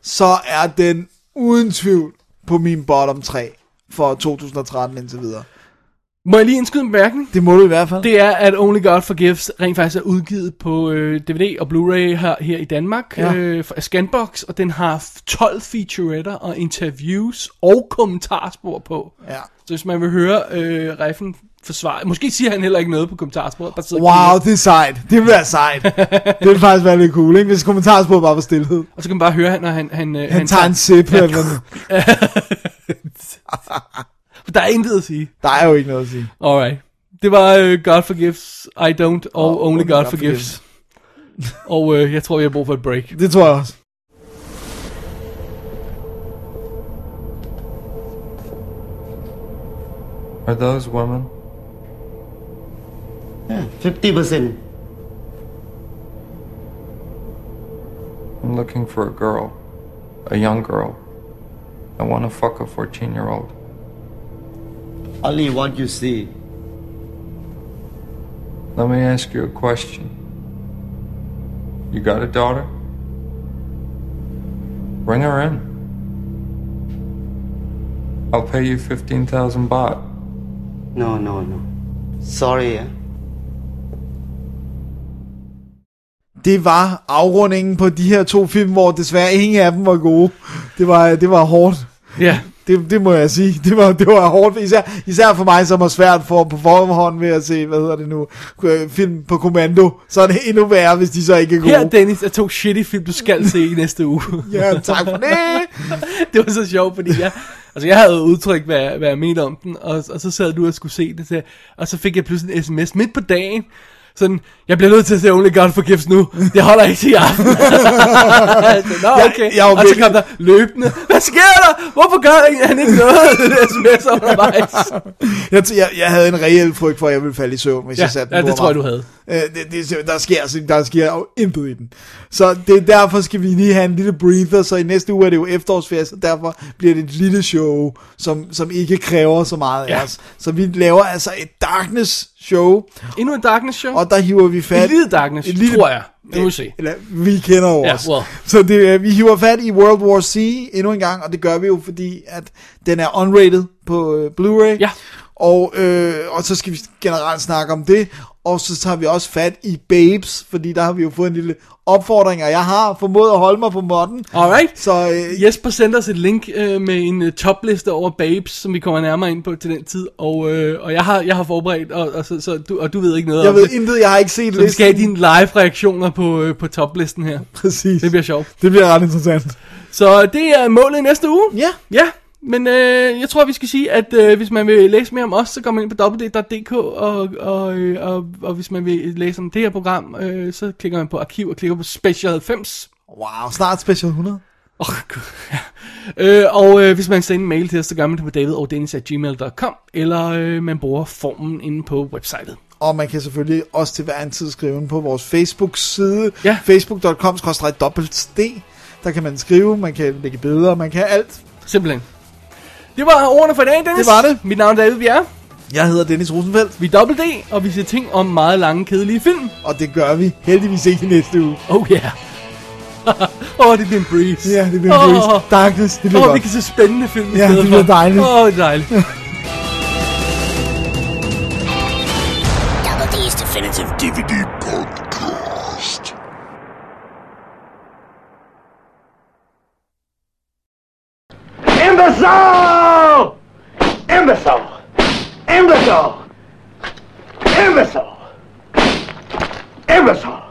Speaker 1: så er den uden tvivl på min bottom 3 for 2013 indtil videre.
Speaker 2: Må jeg lige indskyde en bemærkning?
Speaker 1: Det må du i hvert fald.
Speaker 2: Det er, at Only God Forgives rent faktisk er udgivet på øh, DVD og Blu-ray her, her i Danmark
Speaker 1: Ja.
Speaker 2: øh, af Scanbox, og den har 12 featuretter og interviews og kommentarspor på.
Speaker 1: Ja.
Speaker 2: Så hvis man vil høre øh, Reifen forsvare, måske siger han heller ikke noget på kommentarsporet, bare
Speaker 1: Wow, det er sejt. Det vil være sejt. det vil faktisk være lidt cool, ikke? Hvis kommentarsporet bare var stillhed.
Speaker 2: og så kan man bare høre, når han... Han, øh,
Speaker 1: Han tager en sip.
Speaker 2: Ja. Der er intet at sige.
Speaker 1: Der er jo ikke noget at sige.
Speaker 2: Alright. Det var uh, God Forgives, I Don't, og
Speaker 1: Og
Speaker 2: Only God, Forgives. og uh, jeg tror, vi har brug for et break.
Speaker 1: Det tror jeg også.
Speaker 6: Are those women?
Speaker 7: Fifty percent.
Speaker 6: I'm looking for a girl. A young girl. I want to fuck a 14 year old.
Speaker 7: Only what you see.
Speaker 6: Let me ask you a question. You got a daughter? Bring her in. I'll pay you 15,000 baht.
Speaker 7: No, no, no. Sorry. eh?
Speaker 1: det var afrundingen på de her to film, hvor desværre ingen af dem var gode. Det var, det var hårdt.
Speaker 2: Ja.
Speaker 1: Det, det må jeg sige. Det var, det var hårdt. Især, især for mig, som var svært for på forhånd ved at se, hvad hedder det nu, øh, film på kommando. Så er det endnu værre, hvis de så ikke er gode.
Speaker 2: Her, Dennis, er to shitty film, du skal se i næste uge.
Speaker 1: Ja, tak for det.
Speaker 2: det var så sjovt, fordi jeg, altså jeg havde udtrykt, hvad, hvad jeg mente om den, og, og så sad du og skulle se det, så, og så fik jeg pludselig en sms midt på dagen, sådan, jeg bliver nødt til at se Only God Forgives nu. Det holder ikke til i aften. så, Nå,
Speaker 1: Jeg-
Speaker 2: okay.
Speaker 1: jeg var
Speaker 2: og så kom der løbende. Hvad sker der? Hvorfor gør han ikke noget? Det der sms undervejs.
Speaker 1: Jeg, jeg, jeg havde en reel frygt for, at jeg ville falde i søvn, hvis
Speaker 2: Ja,
Speaker 1: jeg satte den
Speaker 2: ja, det tror jeg, du
Speaker 1: aftenen. Øh, det, det, er- der, sker, altså, der sker jo intet i den. Så det er derfor skal vi lige have en lille breather, så i næste uge er det jo efterårsferie, så derfor bliver det et lille show, som, som ikke kræver så meget
Speaker 2: Ja.
Speaker 1: af os. Så vi laver altså et darkness show,
Speaker 2: Endnu en Darkness show.
Speaker 1: og der hiver vi fat...
Speaker 2: Et lille Darkness,
Speaker 1: Et lille-
Speaker 2: tror jeg. Nu må vi se.
Speaker 1: Eller, vi kender jo
Speaker 2: Ja,
Speaker 1: os.
Speaker 2: well.
Speaker 1: Så det, er- vi hiver fat i World War C endnu en gang, og det gør vi jo, fordi at den er unrated på øh, Blu-ray.
Speaker 2: Ja.
Speaker 1: Og, øh, og så skal vi generelt snakke om det. Og så tager vi også fat i Babes, fordi der har vi jo fået en lille opfordring, og jeg har formået at holde mig på modden.
Speaker 2: Alright.
Speaker 1: Så øh,
Speaker 2: Jesper sendte os et link øh, med en øh, topliste over babes, som vi kommer nærmere ind på til den tid. Og, øh, og jeg, har, jeg har forberedt, og, og, så, så du, og du ved ikke noget
Speaker 1: jeg
Speaker 2: om
Speaker 1: ved
Speaker 2: det.
Speaker 1: intet, jeg har ikke set
Speaker 2: Så vi skal have
Speaker 1: listen.
Speaker 2: dine live-reaktioner på, øh, på toplisten her.
Speaker 1: Præcis.
Speaker 2: Det bliver sjovt.
Speaker 1: det bliver ret interessant.
Speaker 2: Så det er målet i næste uge.
Speaker 1: Ja.
Speaker 2: Ja, men øh, jeg tror, vi skal sige, at øh, hvis man vil læse mere om os, så går man ind på www.dk, og, og, øh, og, og hvis man vil læse om det her program, øh, så klikker man på arkiv og klikker på Special 90.
Speaker 1: Wow, snart special 100.
Speaker 2: Åh, oh, gud, ja. øh, og øh, hvis man sender en mail til os, så gør man det på davidogdenis.gmail.com, eller øh, man bruger formen inde på websitet.
Speaker 1: Og man kan selvfølgelig også til hver en tid skrive på vores Facebook-side,
Speaker 2: Ja.
Speaker 1: facebook.com d Der kan man skrive, man kan lægge billeder, man kan alt.
Speaker 2: Simpelthen. Det var ordene for i dag, Dennis.
Speaker 1: Det var det.
Speaker 2: Mit navn er David Bjerre.
Speaker 1: Jeg hedder Dennis Rosenfeldt,
Speaker 2: Vi er Double D, og vi ser ting om meget lange, kedelige film.
Speaker 1: og det gør vi heldigvis ikke i næste uge.
Speaker 2: Oh yeah. Åh, oh, det bliver en breeze.
Speaker 1: Ja, det bliver en breeze. Darkness, det bliver
Speaker 2: oh,
Speaker 1: godt.
Speaker 2: vi kan se spændende film i
Speaker 1: Ja, det bliver dejligt.
Speaker 2: Åh, oh, det er dejligt.
Speaker 8: Double D's Definitive DVD Podcast.
Speaker 3: Imbecile! Imbecile! Imbecile! Imbecile!